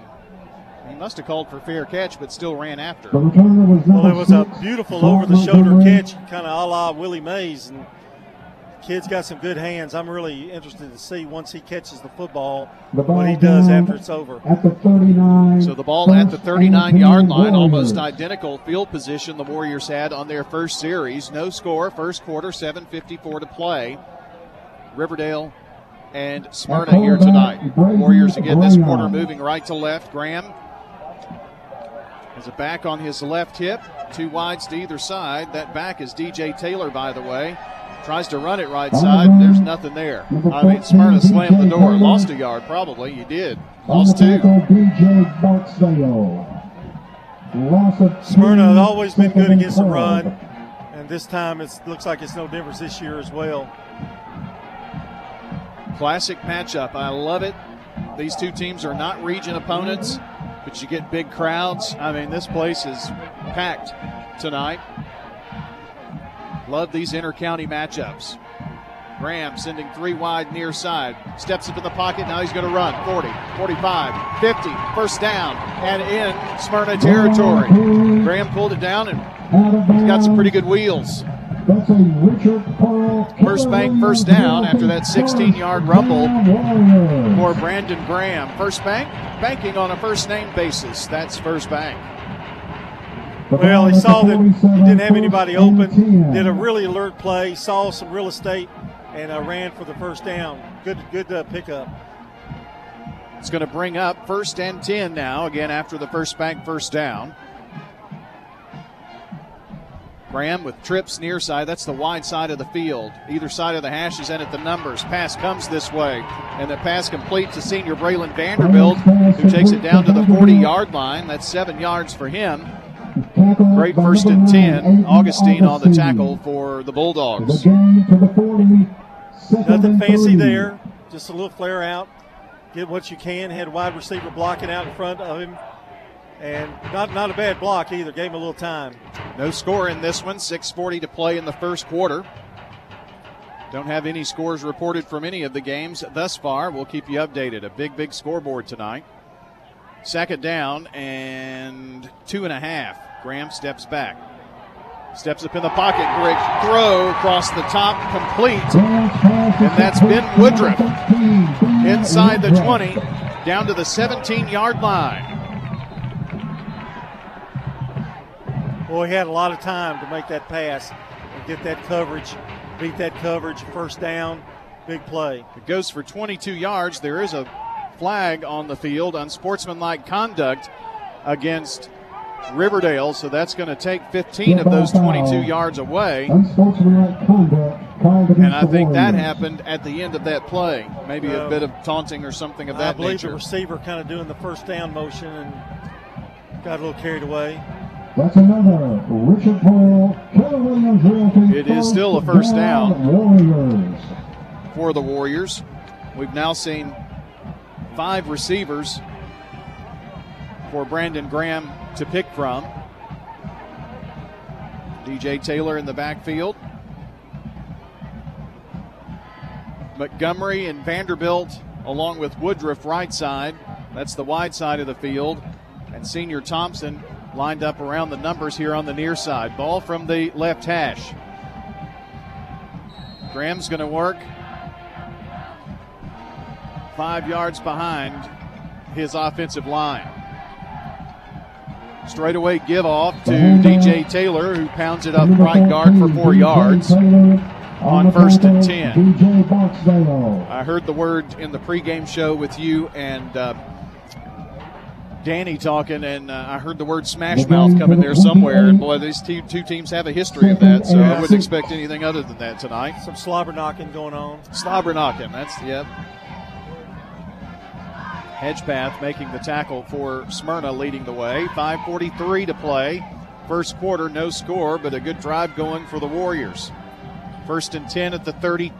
he must have called for fair catch, but still ran after. Well, it was a beautiful over the shoulder catch, kind of a la Willie Mays. And kid's got some good hands. I'm really interested to see once he catches the football the what he does after it's over. At the 39. So the ball at the 39 yard line, almost identical field position the Warriors had on their first series. No score, first quarter, 7.54 to play. Riverdale and Smyrna here tonight. Warriors again this quarter moving right to left. Graham has a back on his left hip, two wides to either side. That back is DJ Taylor, by the way. Tries to run it right side. There's nothing there. I mean, Smyrna slammed the door. Lost a yard, probably. You did. Lost two. Smyrna has always been good against the run, and this time it looks like it's no difference this year as well. Classic matchup. I love it. These two teams are not region opponents, but you get big crowds. I mean, this place is packed tonight. Love these inter-county matchups. Graham sending three wide near side. Steps up in the pocket. Now he's going to run 40, 45, 50. First down and in Smyrna territory. Graham pulled it down and he's got some pretty good wheels. First bank, first down after that 16 yard rumble for Brandon Graham. First bank, banking on a first name basis. That's first bank. Well, he saw that he didn't have anybody open, did a really alert play, saw some real estate, and uh, ran for the first down. Good, good uh, pickup. It's going to bring up first and 10 now, again after the first bank, first down. Graham with trips near side. That's the wide side of the field. Either side of the hash is in at the numbers. Pass comes this way. And the pass complete to senior Braylon Vanderbilt, who takes it down to the 40 yard line. That's seven yards for him. Great first and 10. Augustine on the tackle for the Bulldogs. Nothing fancy there. Just a little flare out. Get what you can. Had wide receiver blocking out in front of him. And not, not a bad block either. Gave him a little time. No score in this one. 6.40 to play in the first quarter. Don't have any scores reported from any of the games thus far. We'll keep you updated. A big, big scoreboard tonight. Second down and two and a half. Graham steps back. Steps up in the pocket. Great throw across the top, complete. And that's Ben Woodruff inside the 20, down to the 17 yard line. Boy, he had a lot of time to make that pass and get that coverage, beat that coverage, first down, big play. It goes for 22 yards. There is a flag on the field, unsportsmanlike conduct against Riverdale, so that's going to take 15 of those 22 yards away. Unsportsmanlike conduct called against And I think that happened at the end of that play. Maybe a bit of taunting or something of that nature. I that believe nature. the receiver kind of doing the first down motion and got a little carried away. That's another Richard Paul, Keller Williams Realty. It is still a first down. Warriors. for the Warriors. We've now seen five receivers for Brandon Graham to pick from. DJ Taylor in the backfield. Montgomery and Vanderbilt, along with Woodruff, right side. That's the wide side of the field. And Senior Thompson lined up around the numbers here on the near side. Ball from the left hash. Graham's going to work five yards behind his offensive line. Straightaway give off to DJ Taylor, who pounds it up right guard for four yards on first and 10. I heard the word in the pregame show with you and uh, Danny talking, and uh, I heard the word smash mouth coming there somewhere. And boy, these two, two teams have a history of that, so I wouldn't expect anything other than that tonight. Some slobber knocking going on. Slobber knocking, that's, yep. Hedgepath making the tackle for Smyrna, leading the way. 5:43 to play. First quarter, no score, but a good drive going for the Warriors. First and 10 at the 30.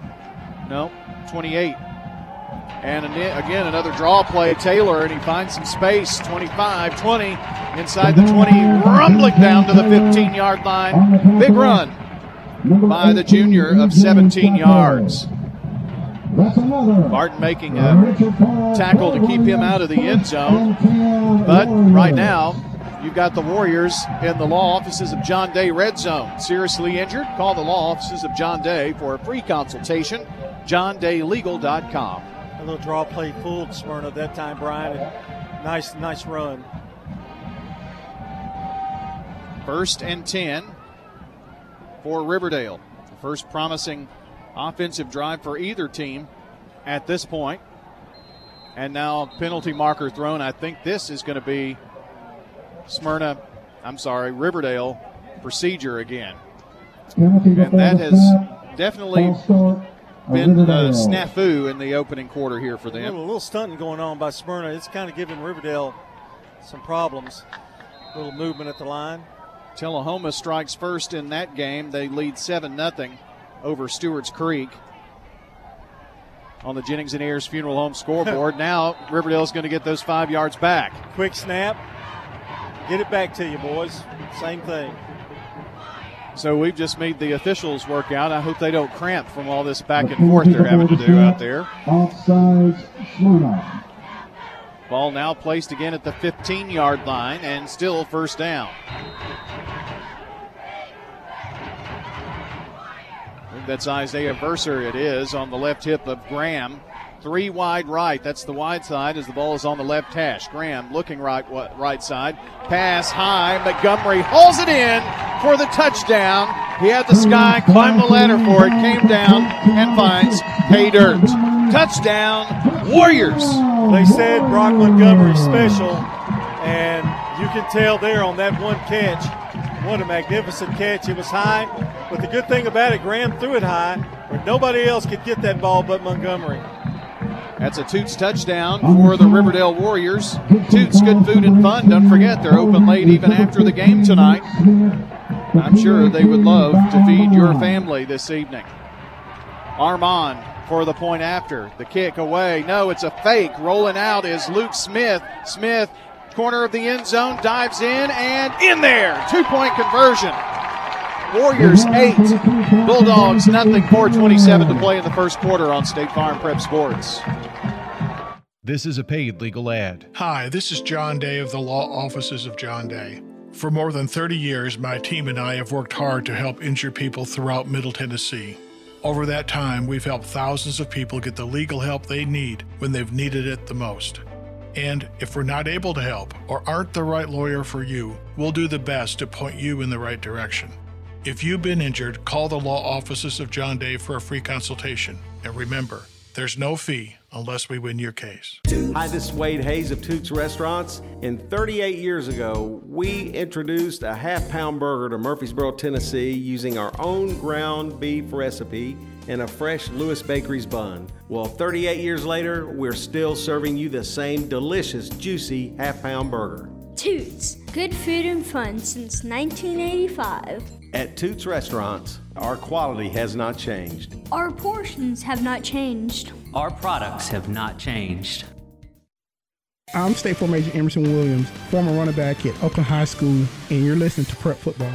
No, 28. And again, another draw play. Taylor, and he finds some space. 25, 20, inside the 20, rumbling down to the 15 yard line. Big run by the junior of 17 yards. That's another. Martin making a tackle to keep him out of the end zone. But right now, you've got the Warriors in the law offices of John Day Red Zone. Seriously injured? Call the law offices of John Day for a free consultation. JohnDayLegal.com. A little draw play fooled Smyrna that time, Brian. And nice, nice run. First and 10 for Riverdale. The first promising offensive drive for either team at this point. And now penalty marker thrown. I think this is going to be Smyrna, I'm sorry, Riverdale procedure again. And that has definitely been a snafu in the opening quarter here for them. A little, them. little stunting going on by Smyrna. It's kind of giving Riverdale some problems. A little movement at the line. Tullahoma strikes first in that game. They lead 7 0 over Stewart's Creek on the Jennings and Ayers Funeral Home scoreboard. now Riverdale's going to get those five yards back. Quick snap. Get it back to you, boys. Same thing. So we've just made the officials work out. I hope they don't cramp from all this back and forth they're having to do out there. Offsides, Smyrna. Ball now placed again at the 15 yard line and still first down. I think that's Isaiah Verser, it is, on the left hip of Graham. Three wide right. That's the wide side as the ball is on the left hash. Graham looking right wa- right side. Pass high. Montgomery hauls it in for the touchdown. He had the sky, climbed the ladder for it, came down and finds pay dirt. Touchdown, Warriors. They said Brock Montgomery special, and you can tell there on that one catch. What a magnificent catch. It was high, but the good thing about it, Graham threw it high where nobody else could get that ball but Montgomery. That's a Toots touchdown for the Riverdale Warriors. Toots, good food and fun. Don't forget, they're open late even after the game tonight. I'm sure they would love to feed your family this evening. Armand for the point after. The kick away. No, it's a fake. Rolling out is Luke Smith. Smith, corner of the end zone, dives in and in there. Two point conversion. Warriors eight, Bulldogs nothing. 4:27 to play in the first quarter on State Farm Prep Sports. This is a paid legal ad. Hi, this is John Day of the Law Offices of John Day. For more than 30 years, my team and I have worked hard to help injured people throughout Middle Tennessee. Over that time, we've helped thousands of people get the legal help they need when they've needed it the most. And if we're not able to help or aren't the right lawyer for you, we'll do the best to point you in the right direction. If you've been injured, call the law offices of John Day for a free consultation. And remember, there's no fee unless we win your case. Hi, this is Wade Hayes of Toots Restaurants. And 38 years ago, we introduced a half pound burger to Murfreesboro, Tennessee using our own ground beef recipe and a fresh Lewis Bakery's bun. Well, 38 years later, we're still serving you the same delicious, juicy half pound burger. Toots, good food and fun since 1985. At Toots Restaurants, our quality has not changed. Our portions have not changed. Our products have not changed. I'm State Farm Agent Emerson Williams, former running back at Oakland High School, and you're listening to Prep Football.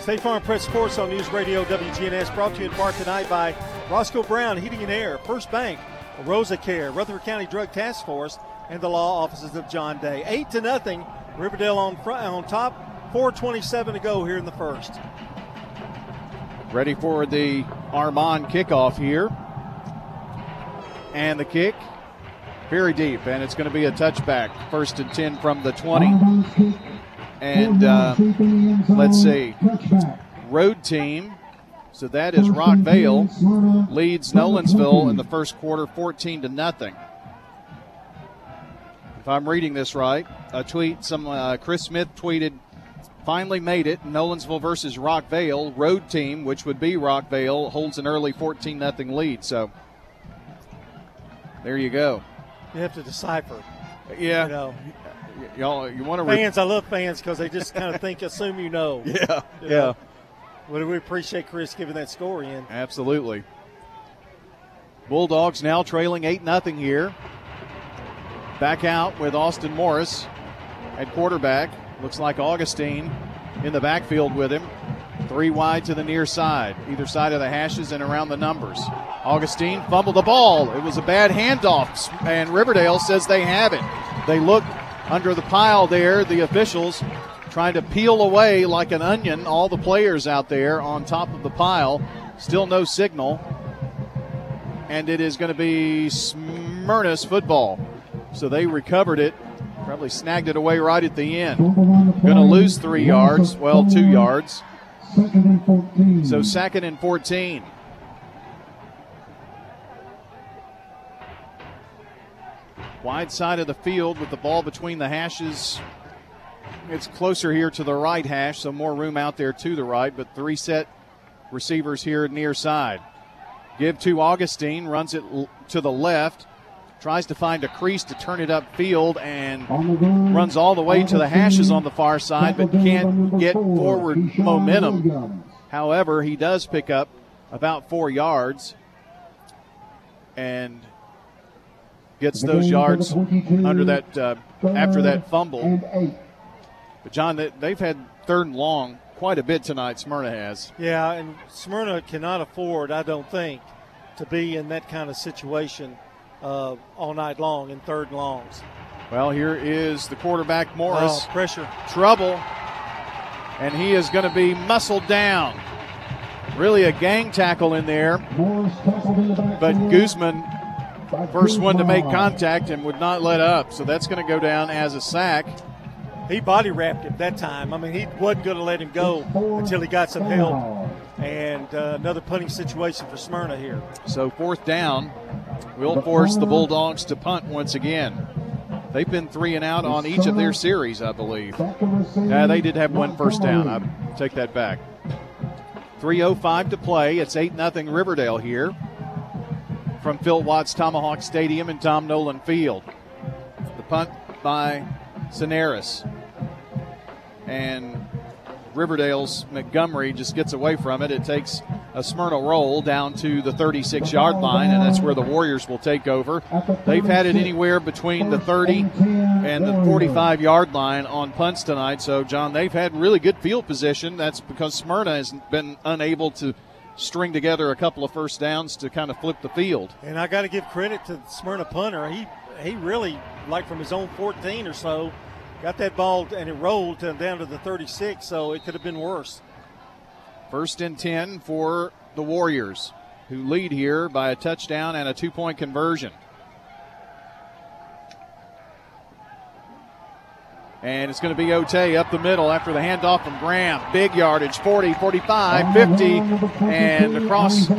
State Farm Prep Sports on News Radio WGNS, brought to you in part tonight by Roscoe Brown Heating and Air, First Bank, Rosa Care, Rutherford County Drug Task Force, and the law offices of John Day. Eight to nothing, Riverdale on front, on top. 4:27 to go here in the first. Ready for the Armand kickoff here. And the kick very deep, and it's going to be a touchback. First and 10 from the 20. And uh, let's see. Road team. So that is Rockvale leads Nolensville in the first quarter 14 to nothing. If I'm reading this right, a tweet, some uh, Chris Smith tweeted finally made it. Nolensville versus Rockvale. Road team, which would be Rockvale, holds an early 14 0 lead. So there you go. You have to decipher. Yeah. You know, y'all, you want to fans? I love fans because they just kind of think, assume you know. Yeah. You yeah. Know? Well, we appreciate Chris giving that score in. Absolutely. Bulldogs now trailing 8 0 here. Back out with Austin Morris at quarterback. Looks like Augustine in the backfield with him. Three wide to the near side, either side of the hashes and around the numbers. Augustine fumbled the ball. It was a bad handoff, and Riverdale says they have it. They look under the pile there, the officials trying to peel away like an onion all the players out there on top of the pile. Still no signal. And it is going to be Smyrna's football. So they recovered it Probably snagged it away right at the end. Going to lose three yards. Well, two yards. So second and 14. Wide side of the field with the ball between the hashes. It's closer here to the right hash, so more room out there to the right, but three set receivers here near side. Give to Augustine, runs it to the left tries to find a crease to turn it upfield and runs all the way to the hashes on the far side, but can't get forward momentum. However, he does pick up about four yards and gets those yards under that uh, after that fumble. But John, they've had third and long quite a bit tonight. Smyrna has. Yeah, and Smyrna cannot afford, I don't think, to be in that kind of situation uh, all night long in third and longs. Well, here is the quarterback Morris. Oh, pressure. Trouble. And he is going to be muscled down. Really a gang tackle in there. But Guzman, first one to make contact and would not let up. So that's going to go down as a sack. He body wrapped him that time. I mean, he wasn't going to let him go until he got some help. And uh, another punting situation for Smyrna here. So fourth down will force the Bulldogs to punt once again. They've been three and out on each of their series, I believe. Yeah, they did have one first down. I take that back. 3.05 to play. It's 8 0 Riverdale here from Phil Watts Tomahawk Stadium and Tom Nolan Field. The punt by Soneris. And Riverdale's Montgomery just gets away from it. It takes a Smyrna roll down to the 36 yard line, and that's where the Warriors will take over. They've had it anywhere between the 30 and the 45 yard line on punts tonight. So, John, they've had really good field position. That's because Smyrna has been unable to string together a couple of first downs to kind of flip the field. And I got to give credit to Smyrna punter. He he really, like from his own 14 or so, got that ball and it rolled down to the 36, so it could have been worse. First and 10 for the Warriors, who lead here by a touchdown and a two point conversion. And it's going to be Otey up the middle after the handoff from Graham. Big yardage 40, 45, 50, and across the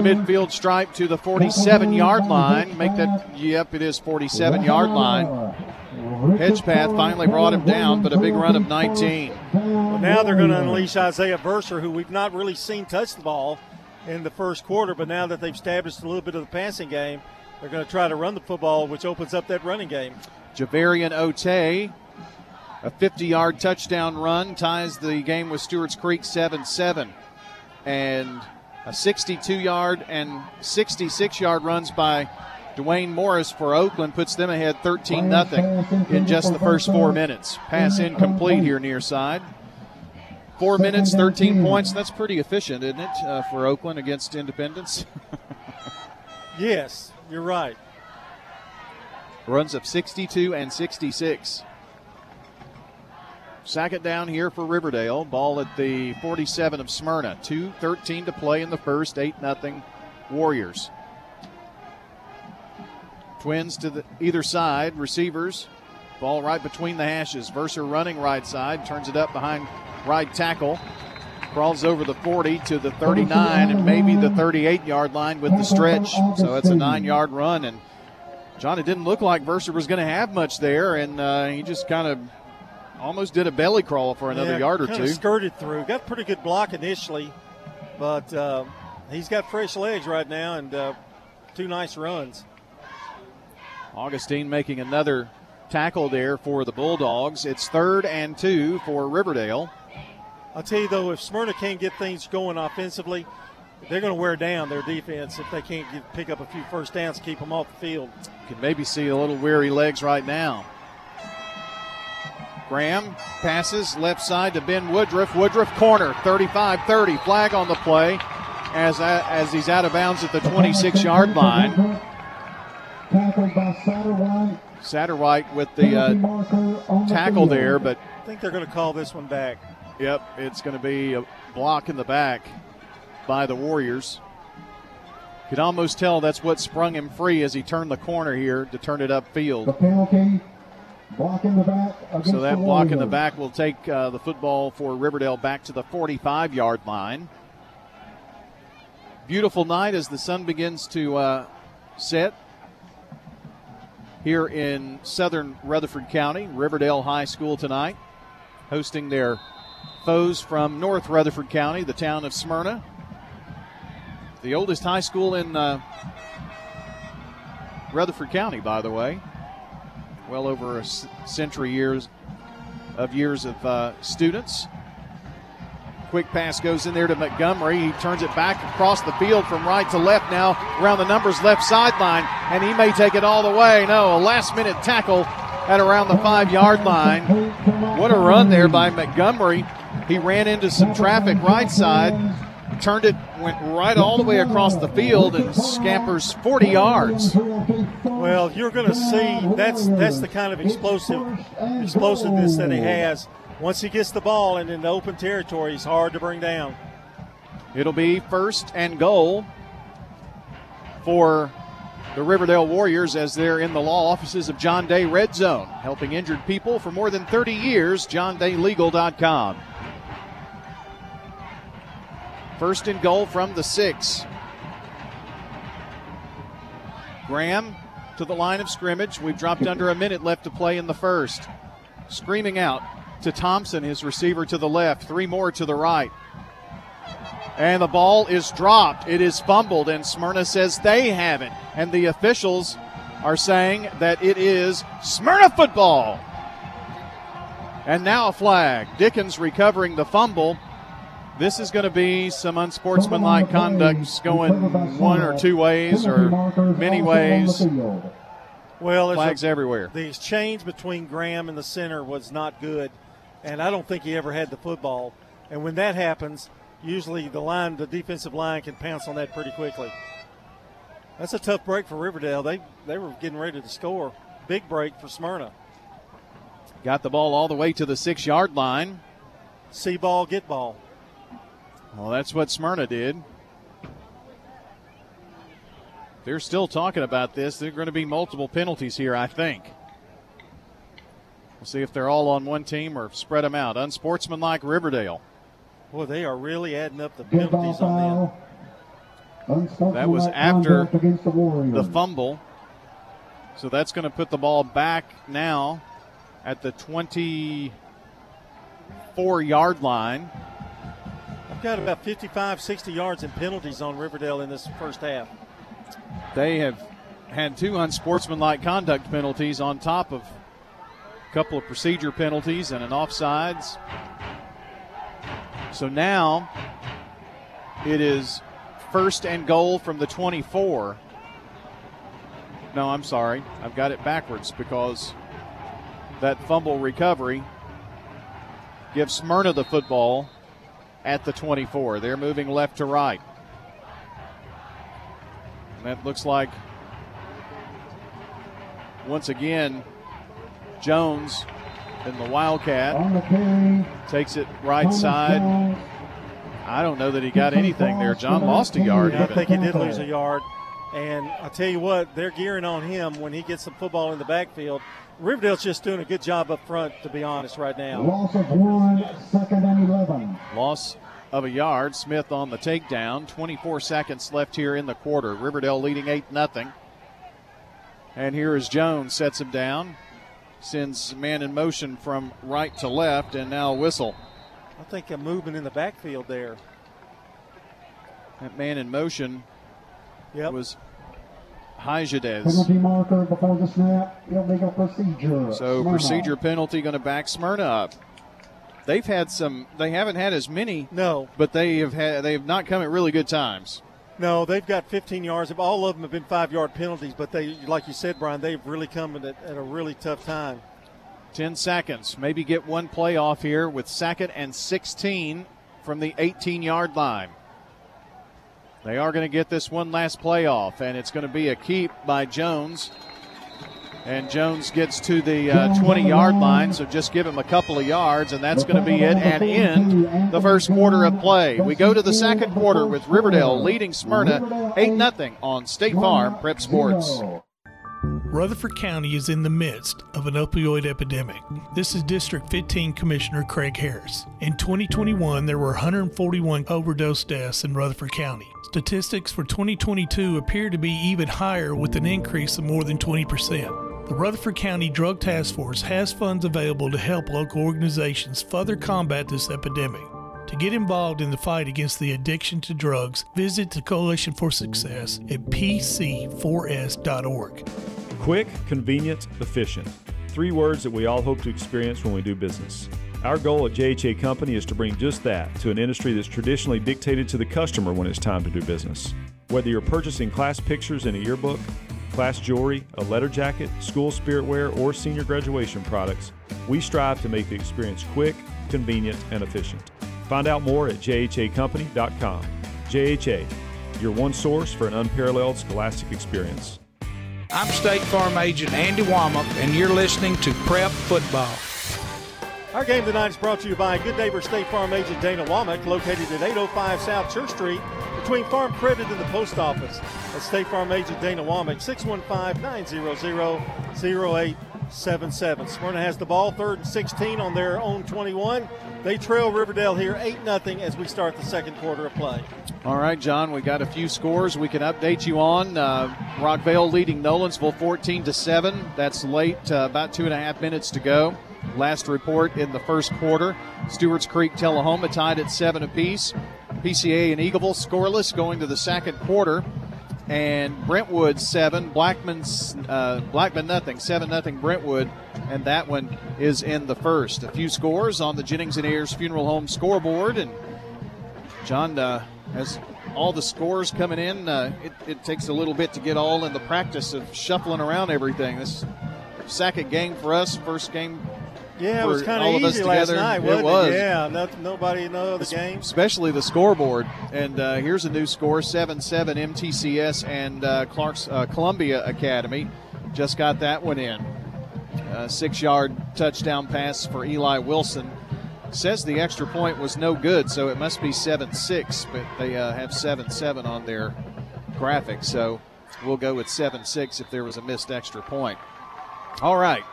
midfield stripe to the 47 yard line. Make that, yep, it is 47 yard line. Hedgepath finally brought him down, but a big run of 19. Well, now they're going to unleash Isaiah Verser, who we've not really seen touch the ball in the first quarter, but now that they've established a little bit of the passing game, they're going to try to run the football, which opens up that running game. Javarian Otey a 50 yard touchdown run ties the game with Stewart's Creek 7 7. And a 62 yard and 66 yard runs by Dwayne Morris for Oakland puts them ahead 13 0 in just the first four minutes. Pass incomplete here near side. Four minutes, 13 points. That's pretty efficient, isn't it, uh, for Oakland against Independence? yes, you're right. Runs of 62 and 66. Second down here for Riverdale. Ball at the 47 of Smyrna. 2.13 to play in the first. 8 0 Warriors. Twins to the either side. Receivers. Ball right between the hashes. Verser running right side. Turns it up behind right tackle. Crawls over the 40 to the 39 and maybe the 38 yard line with the stretch. So it's a nine yard run. And John, it didn't look like Verser was going to have much there. And uh, he just kind of almost did a belly crawl for another yeah, yard or two. Skirted through. Got pretty good block initially, but uh, he's got fresh legs right now and uh, two nice runs. Augustine making another tackle there for the Bulldogs. It's third and two for Riverdale. I'll tell you though, if Smyrna can't get things going offensively, they're going to wear down their defense if they can't get, pick up a few first downs, keep them off the field. You Can maybe see a little weary legs right now. Graham passes left side to Ben Woodruff. Woodruff corner, 35 30. Flag on the play as, as he's out of bounds at the 26 yard line. Satterwhite Satterwhite with the uh, tackle there, but I think they're going to call this one back. Yep, it's going to be a block in the back by the Warriors. Could almost tell that's what sprung him free as he turned the corner here to turn it upfield. The penalty Block in the back. So that block in the back will take uh, the football for Riverdale back to the 45 yard line. Beautiful night as the sun begins to uh, set here in southern Rutherford County. Riverdale High School tonight hosting their foes from North Rutherford County, the town of Smyrna. The oldest high school in uh, Rutherford County, by the way well over a century years of years of uh, students. Quick pass goes in there to Montgomery. He turns it back across the field from right to left now around the numbers left sideline, and he may take it all the way. No, a last minute tackle at around the five yard line. What a run there by Montgomery. He ran into some traffic right side, turned it, went right all the way across the field, and scampers 40 yards. Well, you're going to see that's that's the kind of explosive explosiveness that he has. Once he gets the ball and in the open territory, he's hard to bring down. It'll be first and goal for the Riverdale Warriors as they're in the law offices of John Day Red Zone, helping injured people for more than 30 years. JohnDayLegal.com. First and goal from the six. Graham to the line of scrimmage. We've dropped under a minute left to play in the first. Screaming out to Thompson, his receiver to the left, three more to the right. And the ball is dropped. It is fumbled, and Smyrna says they have it. And the officials are saying that it is Smyrna football. And now a flag. Dickens recovering the fumble. This is going to be some unsportsmanlike conduct going one or two ways or many ways. Well, it's flags a, everywhere. The exchange between Graham and the center was not good, and I don't think he ever had the football. And when that happens, usually the line, the defensive line, can pounce on that pretty quickly. That's a tough break for Riverdale. They they were getting ready to score. Big break for Smyrna. Got the ball all the way to the six yard line. See ball, get ball. Well, that's what Smyrna did. They're still talking about this. There are going to be multiple penalties here, I think. We'll see if they're all on one team or spread them out. Unsportsmanlike Riverdale. Boy, they are really adding up the penalties on them. That was after the fumble. So that's going to put the ball back now at the 24 yard line. I've got about 55, 60 yards in penalties on Riverdale in this first half. They have had two unsportsmanlike conduct penalties on top of a couple of procedure penalties and an offsides. So now it is first and goal from the 24. No, I'm sorry. I've got it backwards because that fumble recovery gives Smyrna the football at the 24. They're moving left to right. And that looks like, once again, Jones in the Wildcat takes it right side. I don't know that he got anything there. John lost a yard. I think he did lose a yard. And I tell you what, they're gearing on him when he gets the football in the backfield. Riverdale's just doing a good job up front, to be honest, right now. Loss of one, second and 11. Loss of a yard. Smith on the takedown. 24 seconds left here in the quarter. Riverdale leading 8 0. And here is Jones, sets him down, sends man in motion from right to left, and now whistle. I think a movement in the backfield there. That man in motion yep. was Hajadez. Penalty marker before the snap, illegal procedure. So Smyrna. procedure penalty going to back Smyrna up. They've had some. They haven't had as many. No, but they have had. They have not come at really good times. No, they've got 15 yards. All of them have been five-yard penalties, but they, like you said, Brian, they've really come at, at a really tough time. 10 seconds. Maybe get one play off here with second and 16 from the 18 yard line. They are going to get this one last play off, and it's going to be a keep by Jones. And Jones gets to the uh, 20 yard line, so just give him a couple of yards, and that's going to be it and end the first quarter of play. We go to the second quarter with Riverdale leading Smyrna 8 0 on State Farm Prep Sports. Rutherford County is in the midst of an opioid epidemic. This is District 15 Commissioner Craig Harris. In 2021, there were 141 overdose deaths in Rutherford County. Statistics for 2022 appear to be even higher with an increase of more than 20%. The Rutherford County Drug Task Force has funds available to help local organizations further combat this epidemic. To get involved in the fight against the addiction to drugs, visit the Coalition for Success at pc4s.org. Quick, convenient, efficient. Three words that we all hope to experience when we do business. Our goal at JHA Company is to bring just that to an industry that's traditionally dictated to the customer when it's time to do business. Whether you're purchasing class pictures in a yearbook, class jewelry, a letter jacket, school spirit wear, or senior graduation products, we strive to make the experience quick, convenient, and efficient. Find out more at jhacompany.com. JHA, your one source for an unparalleled scholastic experience. I'm State Farm Agent Andy Womack, and you're listening to Prep Football. Our game tonight is brought to you by Good Neighbor State Farm Agent Dana Womack, located at 805 South Church Street between Farm Credit and the Post Office. That's State Farm Agent Dana Womack, 615 900 0877. Smyrna has the ball, third and 16 on their own 21. They trail Riverdale here 8 0 as we start the second quarter of play. All right, John, we got a few scores we can update you on. Uh, Rockvale leading Nolensville 14 to 7. That's late, uh, about two and a half minutes to go. Last report in the first quarter. Stewart's Creek Tullahoma tied at seven apiece. PCA and Eagleville scoreless going to the second quarter. And Brentwood seven, Blackman's uh, Blackman nothing, seven nothing Brentwood, and that one is in the first. A few scores on the Jennings and Ayers Funeral Home scoreboard, and John uh, has all the scores coming in. Uh, it, it, takes a little bit to get all in the practice of shuffling around everything. This second game for us, first game Yeah, it was kind of of easy last together. night, it wasn't was. Yeah, no, nobody know the game. especially the scoreboard. And uh, here's a new score: seven-seven MTCS and uh, Clark's uh, Columbia Academy just got that one in. A six-yard touchdown pass for Eli Wilson. Says the extra point was no good, so it must be seven-six. But they uh, have seven-seven on their graphic, so we'll go with seven-six if there was a missed extra point. All right.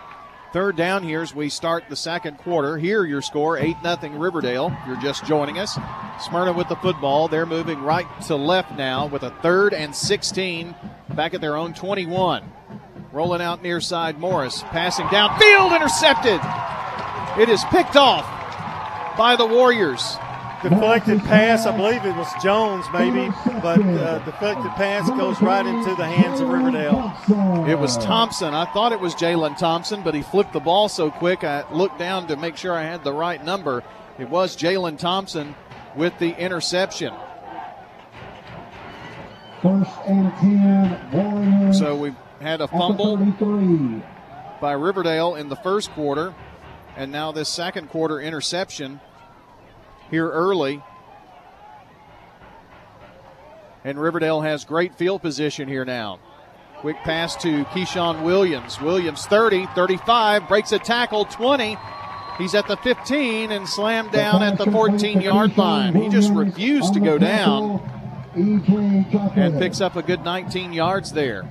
Third down here as we start the second quarter. Here, your score 8 0 Riverdale. You're just joining us. Smyrna with the football. They're moving right to left now with a third and 16 back at their own 21. Rolling out near side Morris. Passing downfield, intercepted. It is picked off by the Warriors. Deflected pass, I believe it was Jones maybe, but uh, deflected pass goes right into the hands of Riverdale. It was Thompson. I thought it was Jalen Thompson, but he flipped the ball so quick. I looked down to make sure I had the right number. It was Jalen Thompson with the interception. First and 10, Warriors. So we've had a fumble by Riverdale in the first quarter, and now this second quarter interception here early. And Riverdale has great field position here now. Quick pass to Keyshawn Williams. Williams 30, 35, breaks a tackle 20. He's at the 15 and slammed down at the 14 yard line. He just refused to go down and picks up a good 19 yards there.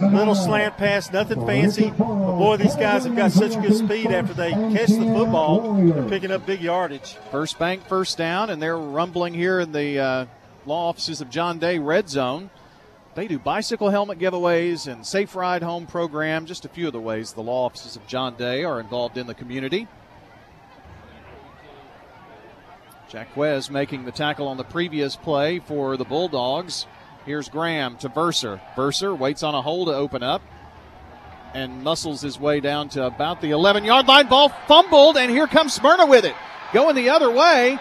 Little slant pass, nothing fancy. But boy, these guys have got such good speed after they catch the football. They're picking up big yardage. First bank, first down, and they're rumbling here in the uh, law offices of John Day Red Zone. They do bicycle helmet giveaways and safe ride home program, just a few of the ways the law offices of John Day are involved in the community. Jaquez making the tackle on the previous play for the Bulldogs. Here's Graham to Verser. Verser waits on a hole to open up and muscles his way down to about the 11 yard line. Ball fumbled, and here comes Smyrna with it. Going the other way.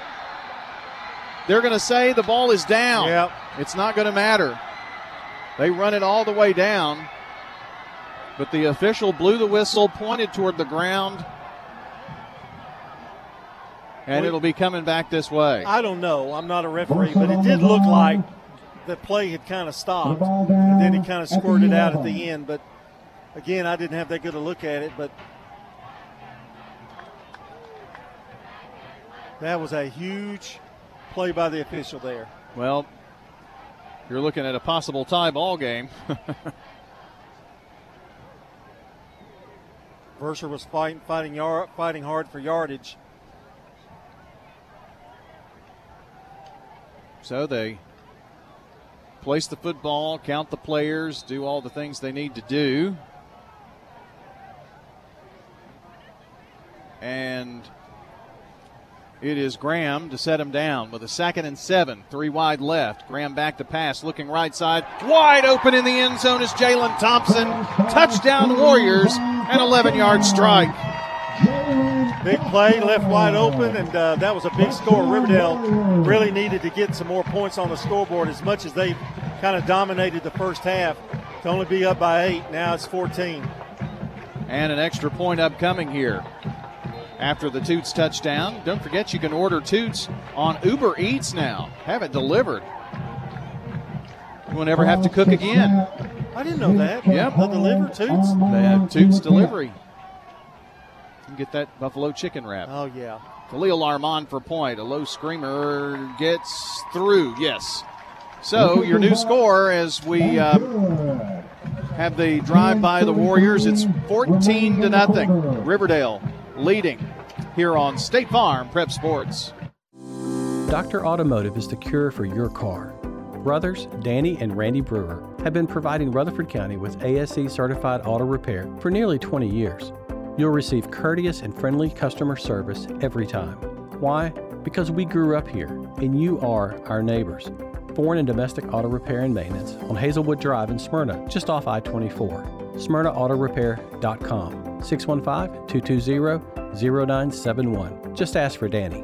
They're going to say the ball is down. Yep. It's not going to matter. They run it all the way down. But the official blew the whistle, pointed toward the ground, and it'll be coming back this way. I don't know. I'm not a referee, but it did look like the play had kind of stopped, and then it kind of squirted out at the end. But again, I didn't have that good a look at it, but that was a huge play by the official there. Well, you're looking at a possible tie ball game. Verser was fighting, fighting, yard, fighting hard for yardage. so they place the football, count the players, do all the things they need to do. And it is Graham to set him down with a second and seven, three wide left. Graham back to pass, looking right side. Wide open in the end zone is Jalen Thompson. Touchdown Warriors, an 11 yard strike. Big play, left wide open, and uh, that was a big score. Riverdale really needed to get some more points on the scoreboard as much as they kind of dominated the first half. To only be up by eight, now it's 14. And an extra point upcoming here after the Toots touchdown. Don't forget you can order Toots on Uber Eats now. Have it delivered. You won't ever have to cook again. I didn't know that. Yep. They deliver Toots. They have Toots delivery. You can get that buffalo chicken wrap. Oh, yeah. Khalil Armand for point. A low screamer gets through. Yes. So your new score as we uh, have the drive by the Warriors. It's 14 to nothing. Riverdale leading here on State Farm Prep Sports. Dr. Automotive is the cure for your car. Brothers Danny and Randy Brewer have been providing Rutherford County with ASE certified auto repair for nearly 20 years. You'll receive courteous and friendly customer service every time. Why? Because we grew up here and you are our neighbors. Foreign and domestic auto repair and maintenance on Hazelwood Drive in Smyrna, just off I 24. SmyrnaAutorepair.com 615 220 0971. Just ask for Danny.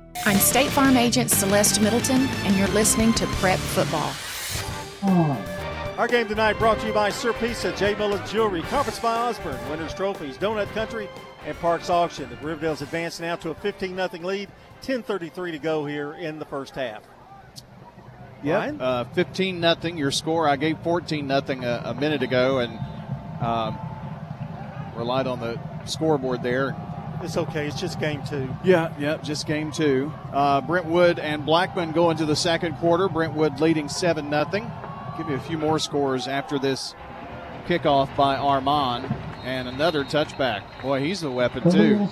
I'm State Farm Agent Celeste Middleton, and you're listening to Prep Football. Our game tonight brought to you by Sir Pizza, J. Mullins Jewelry, Conference by Osborne, Winners Trophies, Donut Country, and Parks Auction. The Riverdale's advanced now to a 15 0 lead, 10.33 to go here in the first half. Yeah, uh, 15 nothing. Your score. I gave 14 nothing a, a minute ago, and um, relied on the scoreboard there. It's okay. It's just game two. Yeah, yeah, just game two. Uh, Brentwood and Blackman go into the second quarter. Brentwood leading seven nothing. Give you a few more scores after this kickoff by Armand and another touchback. Boy, he's a weapon too.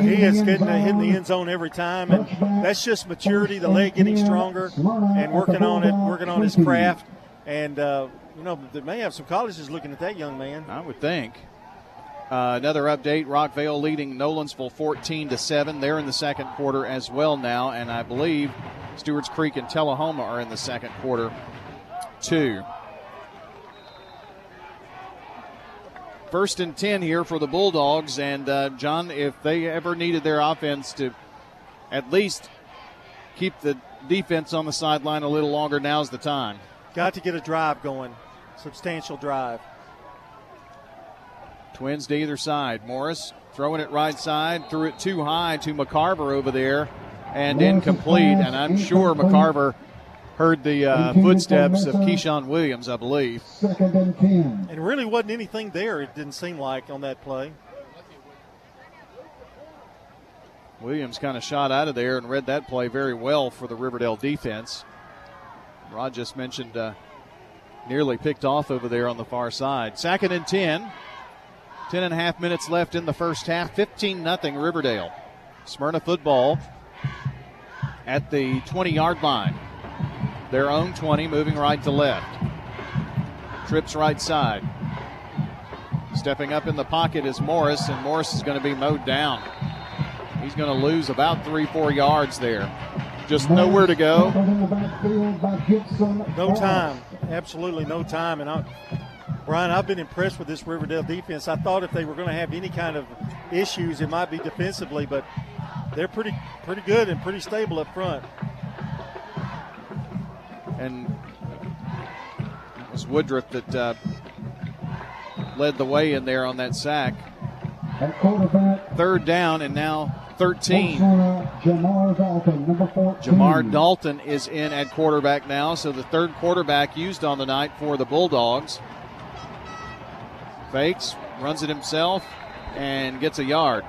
He is getting hitting the end zone every time, and that's just maturity. The leg getting stronger and working on it, working on his craft. And uh, you know, they may have some colleges looking at that young man. I would think. Uh, another update: Rockvale leading Nolensville 14 to seven. They're in the second quarter as well now, and I believe Stewart's Creek and Tullahoma are in the second quarter too. First and 10 here for the Bulldogs. And, uh, John, if they ever needed their offense to at least keep the defense on the sideline a little longer, now's the time. Got to get a drive going, substantial drive. Twins to either side. Morris throwing it right side, threw it too high to McCarver over there, and incomplete. And I'm sure McCarver heard the uh, footsteps of Keyshawn Williams, I believe. Second and 10. And really wasn't anything there, it didn't seem like, on that play. Williams kind of shot out of there and read that play very well for the Riverdale defense. Rod just mentioned uh, nearly picked off over there on the far side. Second and 10. 10 and a half minutes left in the first half. 15 nothing Riverdale. Smyrna football at the 20 yard line. Their own 20, moving right to left. Trips right side. Stepping up in the pocket is Morris, and Morris is going to be mowed down. He's going to lose about three, four yards there. Just nowhere to go. No time. Absolutely no time. And I, Brian, I've been impressed with this Riverdale defense. I thought if they were going to have any kind of issues, it might be defensively, but they're pretty pretty good and pretty stable up front. And it was Woodruff that uh, led the way in there on that sack. At quarterback, Third down and now 13. Jamar Dalton, number 14. Jamar Dalton is in at quarterback now, so the third quarterback used on the night for the Bulldogs. Fakes, runs it himself, and gets a yard.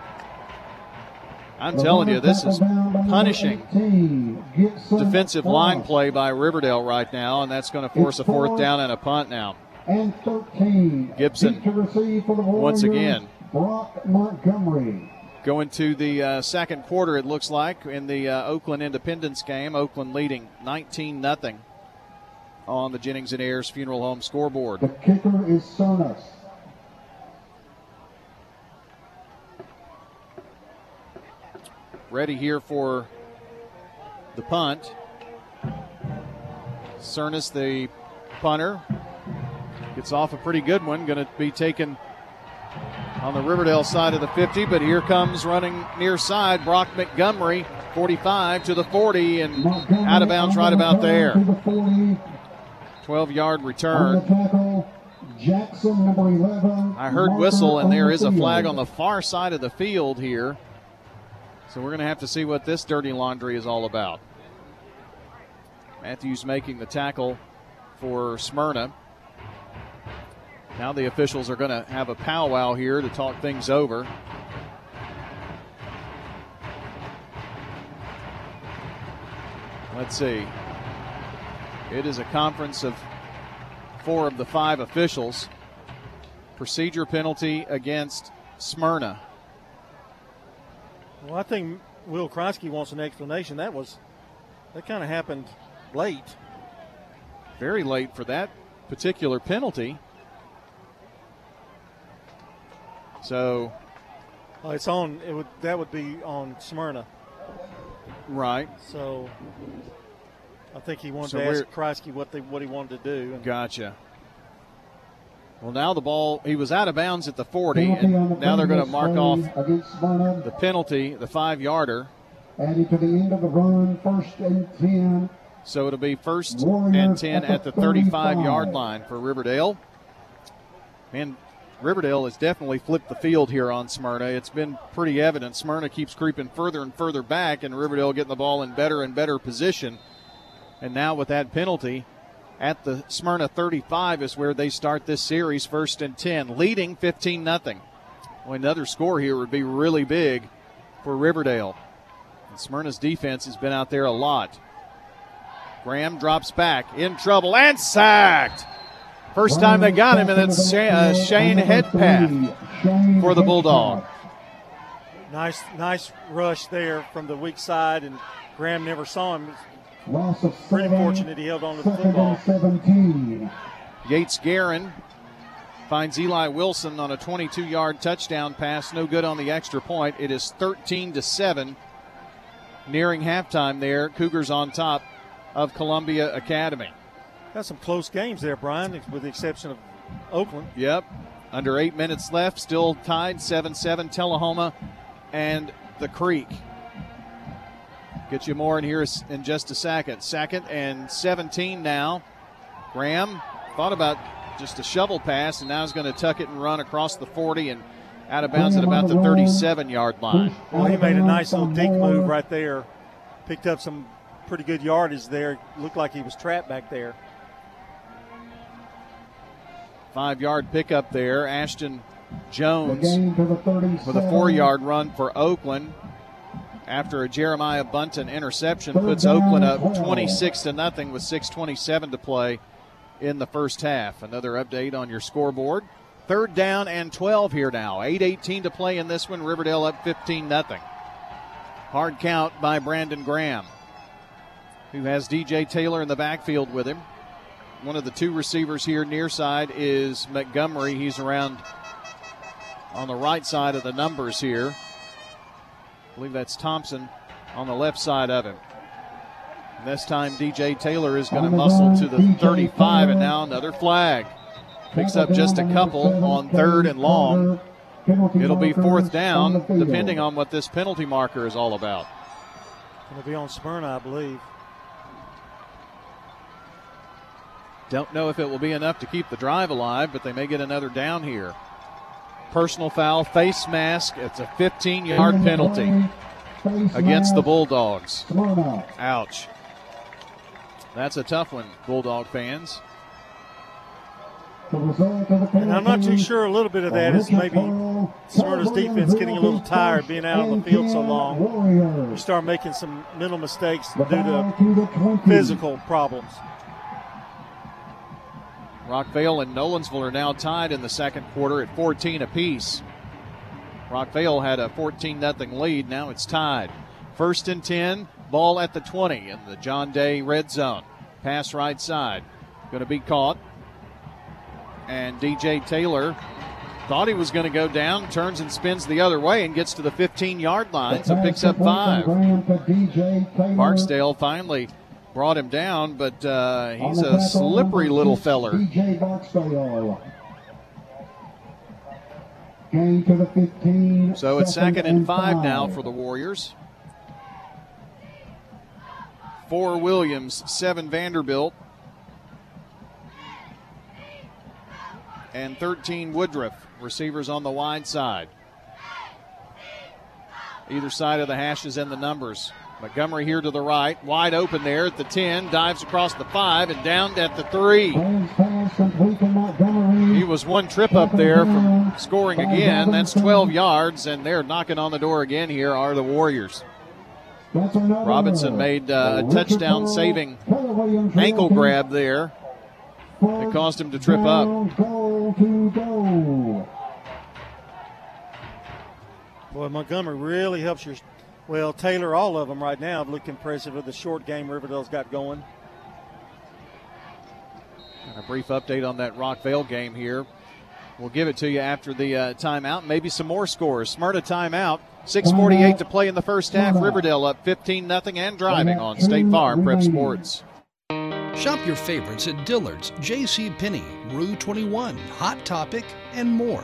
I'm telling you, this is punishing defensive line play by Riverdale right now, and that's going to force a fourth down and a punt now. And 13. Gibson Deep to receive for the once again. Brock Montgomery. Going to the uh, second quarter, it looks like, in the uh, Oakland Independence game. Oakland leading 19 0 on the Jennings and Ayers Funeral Home scoreboard. The kicker is Cernas. Ready here for the punt. Cernas, the punter, gets off a pretty good one. Going to be taken on the Riverdale side of the 50, but here comes running near side Brock Montgomery, 45 to the 40, and out of bounds right about there. 12 yard return. Jackson, number 11. I heard whistle, and there is a flag on the far side of the field here. So we're going to have to see what this dirty laundry is all about. Matthews making the tackle for Smyrna. Now the officials are going to have a powwow here to talk things over. Let's see. It is a conference of four of the five officials. Procedure penalty against Smyrna. Well, I think Will Krosky wants an explanation. That was that kind of happened late. Very late for that particular penalty. So Oh, it's on. It would that would be on Smyrna. Right. So I think he wanted So to ask Kreisky what they what he wanted to do. Gotcha. Well, now the ball, he was out of bounds at the 40, Penalty on the and now they're going to mark off the penalty, the five yarder. added to the end of the run, first and 10. So it'll be first Warriors and 10 at the 35 yard line for Riverdale. And Riverdale has definitely flipped the field here on Smyrna. It's been pretty evident. Smyrna keeps creeping further and further back, and Riverdale getting the ball in better and better position. And now with that penalty at the Smyrna 35 is where they start this series, first and 10, leading 15 0. Well, another score here would be really big for Riverdale. And Smyrna's defense has been out there a lot. Graham drops back, in trouble, and sacked. First time they got him, and it's uh, Shane Headpath for the Bulldog. nice nice rush there from the weak side, and Graham never saw him. Loss of Pretty seven, fortunate he held on to the football. 17. Yates Guerin finds Eli Wilson on a 22 yard touchdown pass, no good on the extra point. It is 13 to 7, nearing halftime there. Cougars on top of Columbia Academy. Got some close games there, Brian, with the exception of Oakland. Yep. Under eight minutes left, still tied 7 7 Tullahoma and the Creek. Get you more in here in just a second. Second and 17 now. Graham thought about just a shovel pass and now is going to tuck it and run across the 40 and out of bounds at about the 37 yard line. Well, he made a nice little dink move right there. Picked up some pretty good yardage there. Looked like he was trapped back there. Five yard pickup there. Ashton Jones the with a four yard run for Oakland after a Jeremiah Bunton interception puts Oakland up 26 to nothing with 627 to play in the first half. Another update on your scoreboard. Third down and 12 here now. 8:18 to play in this one. Riverdale up 15 nothing. Hard count by Brandon Graham, who has DJ Taylor in the backfield with him. One of the two receivers here near side is Montgomery. He's around on the right side of the numbers here. I believe that's Thompson on the left side of him. And this time DJ Taylor is going to muscle to the 35, and now another flag. Picks up just a couple on third and long. It'll be fourth down, depending on what this penalty marker is all about. Going to be on Smyrna, I believe. Don't know if it will be enough to keep the drive alive, but they may get another down here. Personal foul, face mask. It's a 15 yard penalty against the Bulldogs. Ouch. That's a tough one, Bulldog fans. And I'm not too sure a little bit of that is maybe Smyrna's defense getting a little tired being out on the field so long. You start making some mental mistakes due to to the 20. physical problems. Rockvale and Nolensville are now tied in the second quarter at 14 apiece. Rockvale had a 14 0 lead. Now it's tied. First and 10, ball at the 20 in the John Day red zone. Pass right side. Going to be caught. And DJ Taylor thought he was going to go down, turns and spins the other way and gets to the 15 yard line, so picks up five. Graham to DJ Taylor. Barksdale finally brought him down, but uh, he's a slippery little feller. DJ. Gain to the 15. So it's second and five now for the Warriors. Four Williams, seven Vanderbilt, and 13 Woodruff. Receivers on the wide side. Either side of the hashes and the numbers. Montgomery here to the right, wide open there at the 10, dives across the 5 and down at the 3. Pass pass complete to Montgomery. He was one trip up there from scoring again. That's 12 yards, and they're knocking on the door again here are the Warriors. Robinson made uh, a touchdown saving ankle grab there. It caused him to trip up. Boy, Montgomery really helps your Well, Taylor, all of them right now look impressive with the short game Riverdale's got going. And a brief update on that Rockvale game here. We'll give it to you after the uh, timeout. Maybe some more scores. Smyrna timeout. 6:48 to play in the first half. Riverdale up 15 nothing and driving on State Farm Prep Sports. Shop your favorites at Dillard's, J.C. Penney, Rue 21, Hot Topic, and more.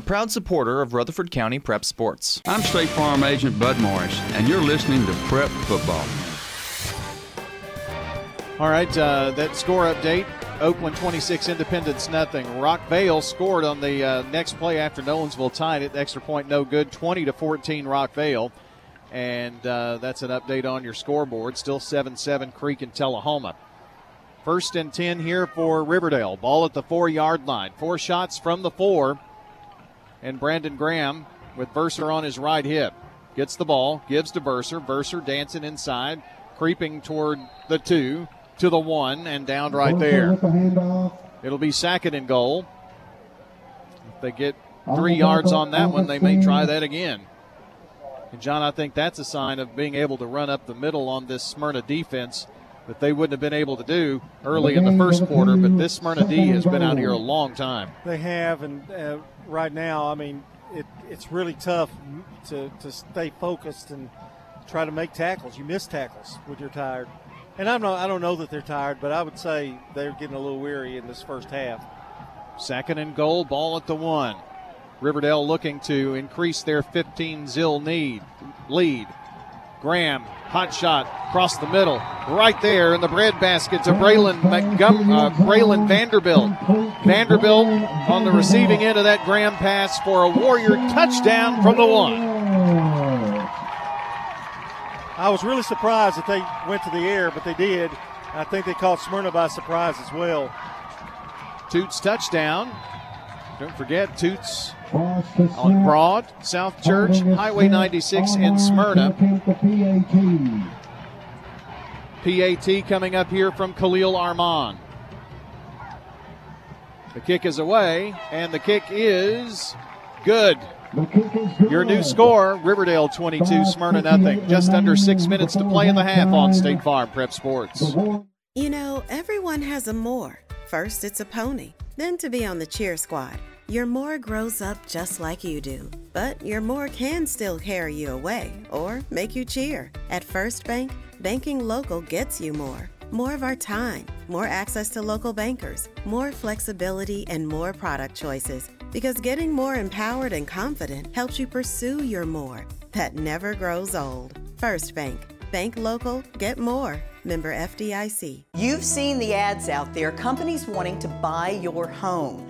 a proud supporter of Rutherford County Prep Sports. I'm State Farm Agent Bud Morris, and you're listening to Prep Football. All right, uh, that score update. Oakland 26, Independence nothing. Rockvale scored on the uh, next play after Nolensville tied it. Extra point no good. 20 to 14 Rockvale. And uh, that's an update on your scoreboard. Still 7 7 Creek and Tullahoma. First and 10 here for Riverdale. Ball at the four yard line. Four shots from the four. And Brandon Graham with Verser on his right hip. Gets the ball, gives to Verser. Verser dancing inside, creeping toward the two, to the one, and down right there. It'll be second and goal. If they get three yards on that one, they may try that again. And John, I think that's a sign of being able to run up the middle on this Smyrna defense that they wouldn't have been able to do early in the first quarter. But this Smyrna D has been out here a long time. They have, and uh, right now, I mean, it, it's really tough to, to stay focused and try to make tackles. You miss tackles when you're tired. And I'm not, I don't know that they're tired, but I would say they're getting a little weary in this first half. Second and goal, ball at the one. Riverdale looking to increase their 15 zil need lead. Graham, hot shot across the middle, right there in the breadbasket to Braylon McGum, uh, Braylon Vanderbilt. Vanderbilt on the receiving end of that Graham pass for a Warrior touchdown from the one. I was really surprised that they went to the air, but they did. I think they caught Smyrna by surprise as well. Toots touchdown. Don't forget Toots on Broad, South Church, Highway 96 in Smyrna. PAT coming up here from Khalil Armand. The kick is away, and the kick is good. Your new score, Riverdale 22, Smyrna nothing. Just under six minutes to play in the half on State Farm Prep Sports. You know, everyone has a more. First, it's a pony, then to be on the cheer squad. Your more grows up just like you do, but your more can still carry you away or make you cheer. At First Bank, banking local gets you more. More of our time, more access to local bankers, more flexibility, and more product choices. Because getting more empowered and confident helps you pursue your more that never grows old. First Bank. Bank local, get more. Member FDIC. You've seen the ads out there, companies wanting to buy your home.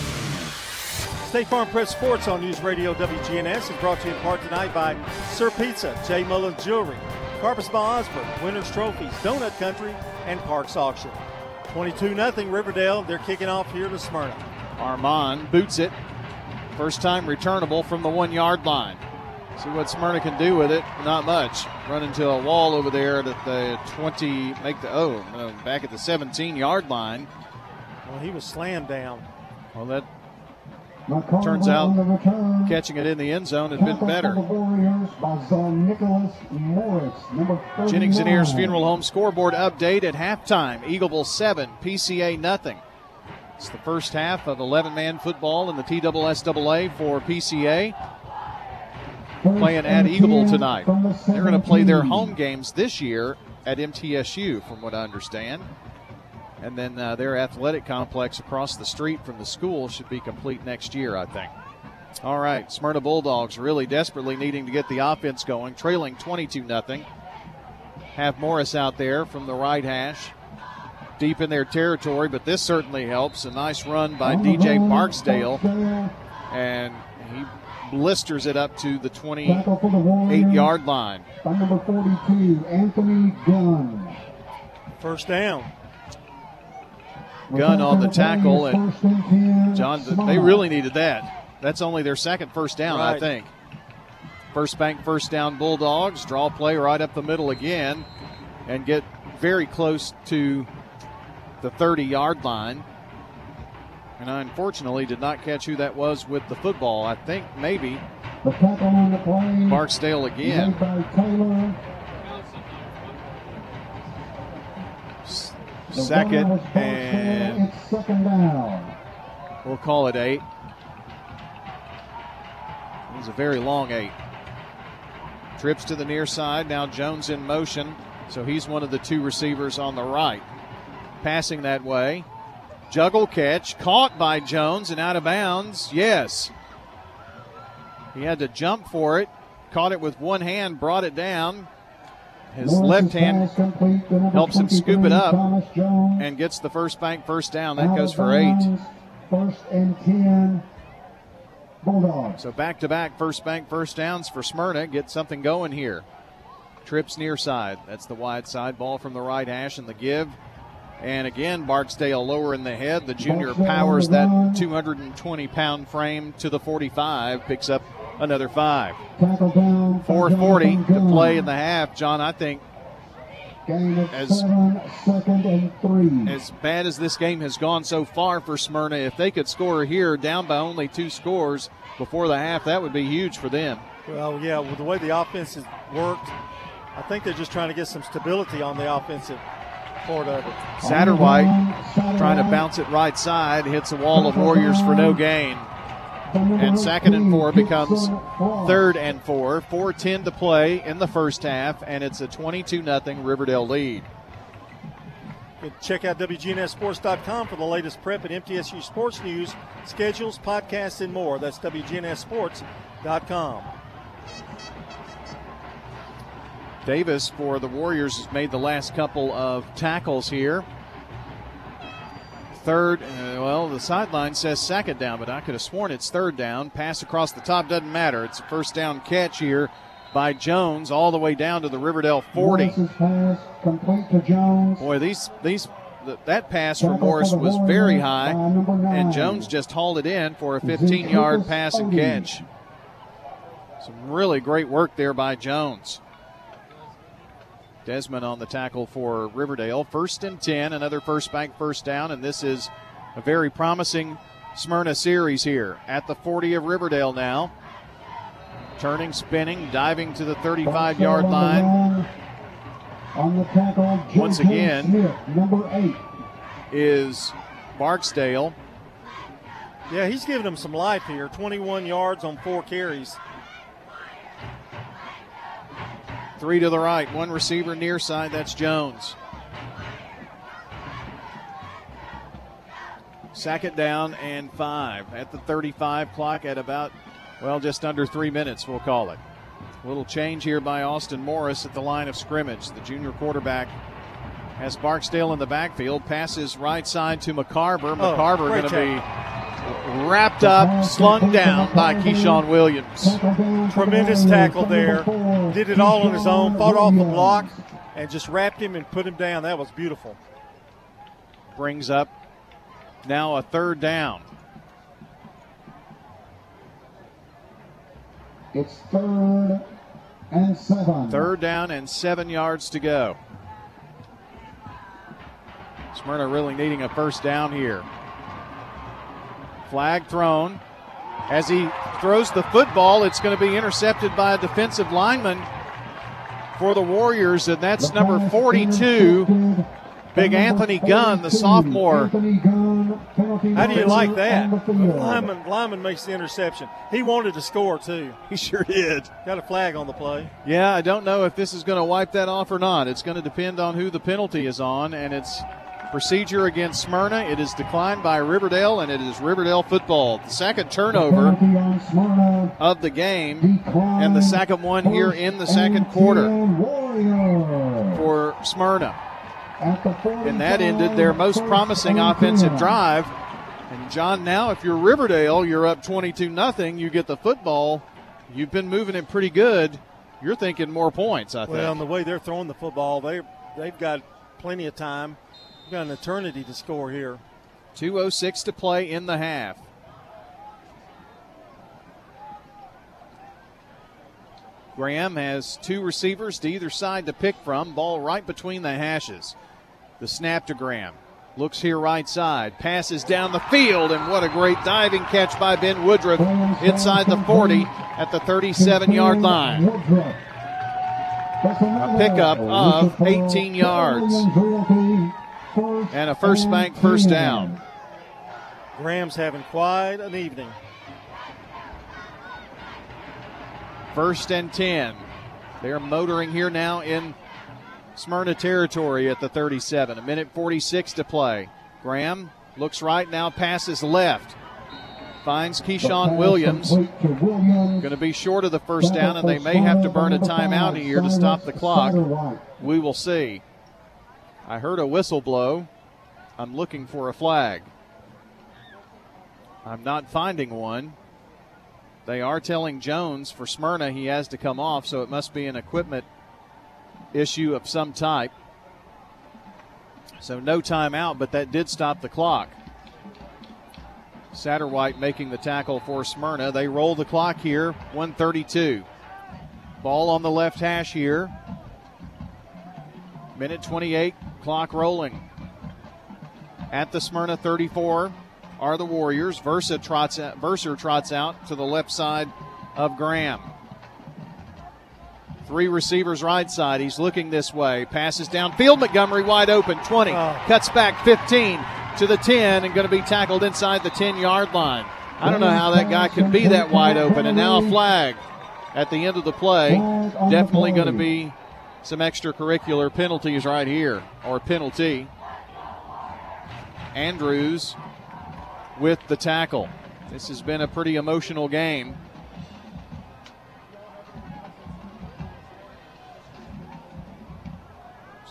State Farm Prep Sports on News Radio WGNS is brought to you in part tonight by Sir Pizza, J. Mullins Jewelry, Carpets by Osborne, Winners Trophies, Donut Country, and Parks Auction. 22 0 Riverdale. They're kicking off here to Smyrna. Armand boots it. First time returnable from the one yard line. See what Smyrna can do with it. Not much. Run into a wall over there at the 20, make the, oh, no, back at the 17 yard line. Well, he was slammed down. Well, that Turns out catching it in the end zone had been better. Jennings and Ayers Funeral Home scoreboard update at halftime. Eagleville 7, PCA nothing. It's the first half of 11 man football in the TSSAA for PCA. Playing at Eagleville tonight. They're going to play their home games this year at MTSU, from what I understand. And then uh, their athletic complex across the street from the school should be complete next year, I think. All right, Smyrna Bulldogs really desperately needing to get the offense going, trailing 22 0. Have Morris out there from the right hash, deep in their territory, but this certainly helps. A nice run by DJ Barksdale, and he blisters it up to the 28 yard line. By number 42, Anthony Gunn. First down. Gunn on the tackle, and John, they really needed that. That's only their second first down, Right. I think. First bank, first down, Bulldogs. Draw play right up the middle again and get very close to the 30 yard line. And I unfortunately did not catch who that was with the football. I think maybe The tackle on the play. Barksdale again. The Second runner was Barksdale. and second down. We'll call it eight. It was a very long eight. Trips to the near side. Now Jones in motion. So he's one of the two receivers on the right. Passing that way. Juggle catch. Caught by Jones and out of bounds. Yes. He had to jump for it. Caught it with one hand, brought it down. His left hand helps him scoop it up and gets the first bank first down. That goes for eight. First and 10. Bulldogs. So back to back first bank first downs for Smyrna. Get something going here. Trips near side. That's the wide side ball from the right hash and the give. And again, Barksdale lower in the head. The junior powers that 220 pound frame to the 45. Picks up another five. Tackle down. by 440 to play in the half. John, I think as- seven, second and three. as bad as this game has gone so far for Smyrna, if they could score here down by only two scores before the half, that would be huge for them. Well, yeah, with the way the offense has worked, I think they're just trying to get some stability on the offensive part of it. Satterwhite trying to bounce it right side, hits a wall of Warriors for no gain. And second and four becomes third and four. 4-10 to play in the first half, and it's a 22 0 Riverdale lead. You can Check out WGNSSports.com for the latest prep and MTSU sports news, schedules, podcasts, and more. That's WGNSSports.com. Davis for the Warriors has made the last couple of tackles here. Third, uh, well, the sideline says second down, but I could have sworn it's third down. Pass across the top doesn't matter. It's a first down catch here by Jones all the way down to the Riverdale 40. Morris's pass complete to Jones. Boy, these these th- that pass from Morris was very high, and Jones just hauled it in for a 15-yard pass and catch. Some really great work there by Jones. Desmond on the tackle for Riverdale. First and 10, another first bank first down, and this is a very promising Smyrna series here at the 40 of Riverdale now. Turning, spinning, diving to the 35 yard Barksdale on the line. On the tackle, Once again. Smith, number eight. is Barksdale. Yeah, he's giving them some life here. 21 yards on four carries. Three to the right, one receiver near side, that's Jones. Second down and five at the 35 clock at about, well, just under three minutes, we'll call it. A little change here by Austin Morris at the line of scrimmage. The junior quarterback has Barksdale in the backfield, passes right side to McCarver. Oh, McCarver great going to be wrapped up, slung down by Keyshawn Williams. Tackle down for the Tremendous tackle there. Did it all on his own. Fought off the block and just wrapped him and put him down. That was beautiful. brings up now a third down. It's third and seven. Third down and seven yards to go. Smyrna really needing a first down here. Flag thrown. As he throws the football, it's going to be intercepted by a defensive lineman for the Warriors, and that's number 42, Big Anthony Gunn, the sophomore. How do you like that? Lyman, Lyman makes the interception. He wanted to score, too. He sure did. Got a flag on the play. Yeah, I don't know if this is going to wipe that off or not. It's going to depend on who the penalty is on, and it's procedure against Smyrna. It is declined by Riverdale, and it is Riverdale football. The second turnover of the game, and the second one here in the second quarter for Smyrna. And that ended their most promising offensive drive. And John, now if you're Riverdale, you're up 22 nothing. You get the football. You've been moving it pretty good. You're thinking more points, I think. Well, and the way they're throwing the football, they they've got plenty of time. Got an eternity to score here. 206 to play in the half. Graham has two receivers to either side to pick from. Ball right between the hashes. The snap to Graham. Looks here right side. Passes down the field, and what a great diving catch by Ben Woodruff inside the 40 at the 37 yard line. A pickup of 18 yards and a first bank first down. Graham's having quite an evening. First and 10. They're motoring here now in Smyrna territory at the 37. A minute 46 to play. Graham looks right now, passes left. Finds Keyshawn Williams. Going to be short of the first down, and they may have to burn a timeout here to stop the clock. We will see. I heard a whistle blow. I'm looking for a flag. I'm not finding one. They are telling Jones for Smyrna he has to come off, so it must be an equipment issue of some type. So no timeout, but that did stop the clock. Satterwhite making the tackle for Smyrna. They roll the clock here, 132. Ball on the left hash here. Minute 28, clock rolling. At the Smyrna 34 are the Warriors. Verser trots out, Verser trots out to the left side of Graham. Three receivers right side. He's looking this way. Passes downfield. Montgomery wide open. 20. Oh. Cuts back 15 to the 10 and going to be tackled inside the 10 yard line. I don't know how that guy could be that wide open. And now a flag at the end of the play. Definitely going to be some extracurricular penalties right here, or penalty. Andrews with the tackle. This has been a pretty emotional game.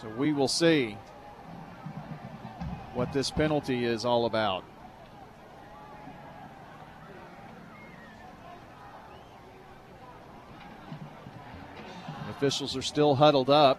So we will see what this penalty is all about. Officials are still huddled up.